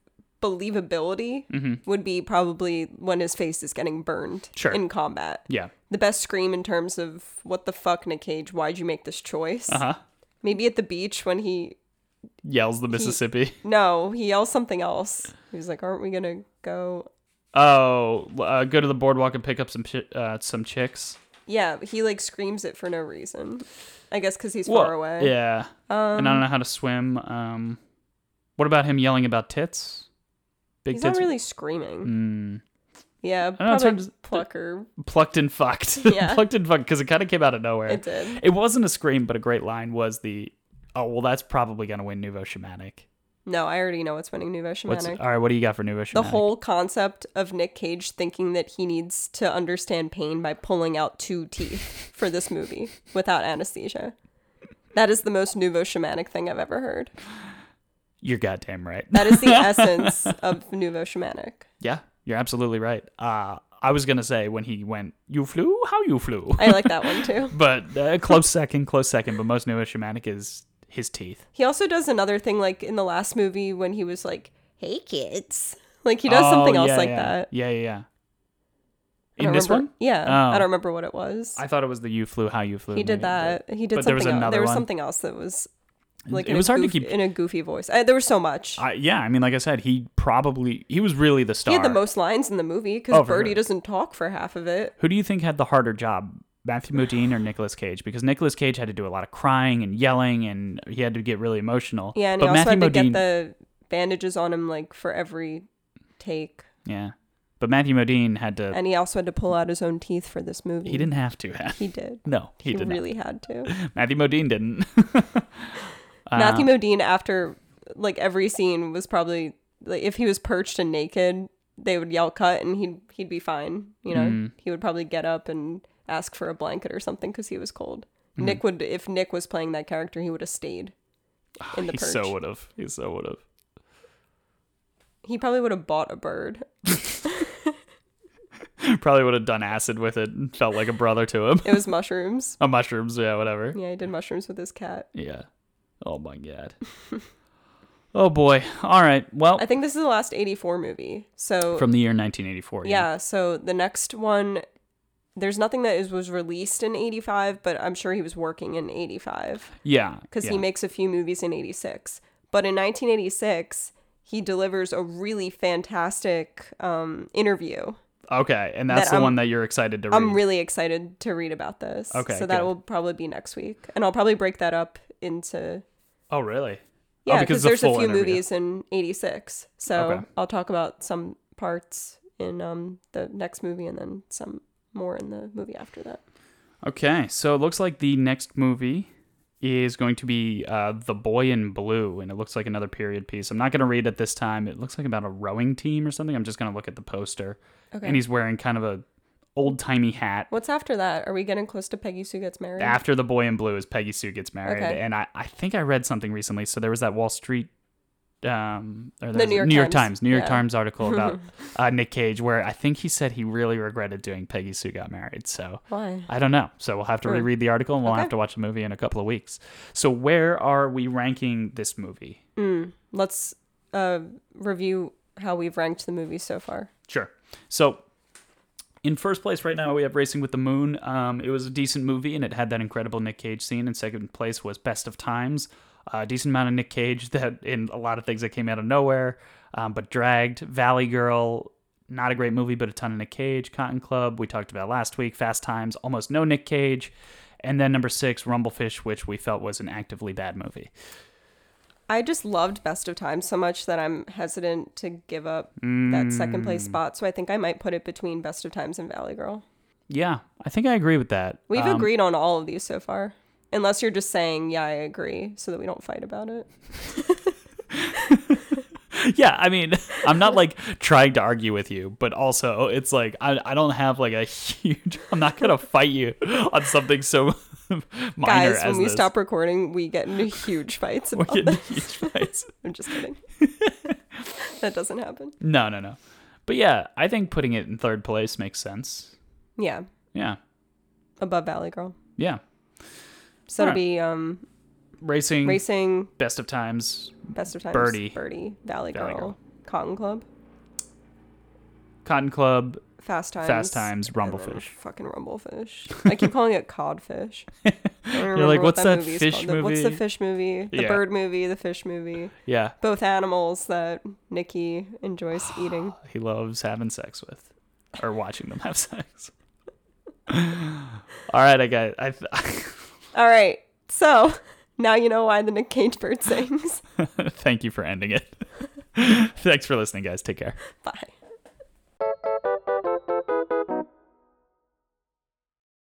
believability would be probably when his face is getting burned Mm-hmm. Sure. in combat. Yeah. The best scream in terms of what the fuck, Nick Cage? Why'd you make this choice? Uh huh. Maybe at the beach when he Yells the Mississippi. no he yells something else. He's like, "Aren't we gonna go?" Oh, uh, go to the boardwalk and pick up some chi- uh, some chicks. Yeah, he like screams it for no reason. I guess because he's Well, far away. Yeah. and I don't know how to swim. Um, what about him yelling about tits? Big he's tits. not really screaming. Mm, Yeah, know, it's hard probably to- plucker. plucked and fucked. Yeah. plucked and fucked because it kind of came out of nowhere. It did. It wasn't a scream, but a great line was the, "Oh well, that's probably gonna win Nouveau Shamanic." No, I already know what's winning Nouveau What's all right? What do you got for Nouveau Shamanic? the whole concept of Nick Cage thinking that he needs to understand pain by pulling out two teeth for this movie without anesthesia. That is the most nouveau shamanic thing I've ever heard. You're goddamn right. That is the essence of nouveau shamanic. yeah, you're absolutely right. Uh, I was gonna say when he went, "You flew? How you flew?" I like that one too. but uh, close second, close second. But most Nouveau Shamanic is his teeth. He also does another thing like in the last movie when he was like, "Hey kids." Like he does something Oh, else yeah, like yeah. that. Yeah, yeah, yeah. In this remember- one, Yeah. Oh. I don't remember what it was. I thought it was the "You flew, how you flew." he did maybe, that. He did but there was something else. There was something else that was like it was hard to keep. in a goofy voice. I, there was so much. I, yeah, I mean, like I said, he probably he was really the star. He had the most lines in the movie because Oh, Birdy sure. doesn't talk for half of it. Who do you think had the harder job, Matthew Modine or Nicolas Cage? Because Nicolas Cage had to do a lot of crying and yelling, and he had to get really emotional. Yeah, and but he also Matthew had to Modine, get the bandages on him like for every take, yeah, but Matthew Modine had to. and he also had to pull out his own teeth for this movie. he didn't have to. He did. no, he, He, did really had to. Matthew Modine didn't. Matthew Uh, Modine, after like every scene, was probably like if he was perched and naked, they would yell cut, and he'd he'd be fine. You know, Mm. he would probably get up and ask for a blanket or something because he was cold. Mm. Nick would, if Nick was playing that character, he would have stayed in the he perch. so would have. He so would have. he probably would have bought a bird. Probably would have done acid with it and felt like a brother to him. It was mushrooms. Oh, mushrooms, yeah, whatever. Yeah, he did mushrooms with his cat. Yeah. Oh my god. oh boy. All right. Well, I think this is the last 84 movie. So, from the year 1984. yeah, so the next one, there's nothing that is, was released in 85, but I'm sure he was working in 85 Yeah. because yeah. he makes a few movies in 86. But in 1986, he delivers a really fantastic um, interview Okay, and that's That the I'm- one that you're excited to read. I'm really excited to read about this. Okay, So that good. will probably be next week. And I'll probably break that up into oh, really? Yeah, oh, because there's a few interview. movies in '86, so Okay. I'll talk about some parts in um the next movie and then some more in the movie after that. Okay, so it looks like the next movie is going to be uh, The Boy in Blue, and it looks like another period piece. I'm not going to read it this time. It looks like about a rowing team or something. I'm just going to look at the poster. Okay. And he's wearing kind of a old timey hat. What's after that? Are we getting close to Peggy Sue gets married? After The Boy in Blue is Peggy Sue gets married. Okay. And I, I think I read something recently. So there was that Wall Street. Um, or The there was- New York Times. Times. New York Yeah. Times article about uh, Nick Cage, where I think he said he really regretted doing Peggy Sue got married. So Why? I don't know. So we'll have to reread the article and we'll Okay. have to watch the movie in a couple of weeks. So where are we ranking this movie? Let's uh review how we've ranked the movies so far. Sure. So in first place right now we have Racing with the Moon. Um, it was a decent movie and it had that incredible Nick Cage scene. In second place was Best of Times. A decent amount of Nick Cage that in a lot of things that came out of nowhere, um, but dragged. Valley Girl, not a great movie, but a ton of Nick Cage. Cotton Club, we talked about last week. Fast Times, almost no Nick Cage. And then number six, Rumblefish, which we felt was an actively bad movie. I just loved Best of Times so much that I'm hesitant to give up that second place Mm. spot. So I think I might put it between Best of Times and Valley Girl. Yeah, I think I agree with that. We've Um, agreed on all of these so far. Unless you're just saying, yeah, I agree, so that we don't fight about it. yeah i mean i'm not like trying to argue with you but also it's like i, I don't have like a huge i'm not gonna fight you on something so minor Guys, when we this. stop recording, we get into huge fights we about get this. into huge fights. I'm just kidding. that doesn't happen. no no no but yeah i think putting it in third place makes sense Yeah, yeah above Valley Girl. yeah So it'll Alright. be um, racing Racing, best of times Best of Times, Birdy. Birdy, Valley, Valley Girl, Girl. Cotton Club, cotton club Fast Times, Fast Times, Rumblefish. fucking Rumblefish. I keep calling it Codfish. Remember like, what "What's that movie's fish called. The- What's the fish movie? The Yeah. bird movie, the fish movie. yeah Both animals that Nikki enjoys eating. he loves having sex with or watching them have sex all right i got i All right, so now you know why the Nick Cage bird sings. Thank you for ending it. Thanks for listening, guys. Take care. Bye.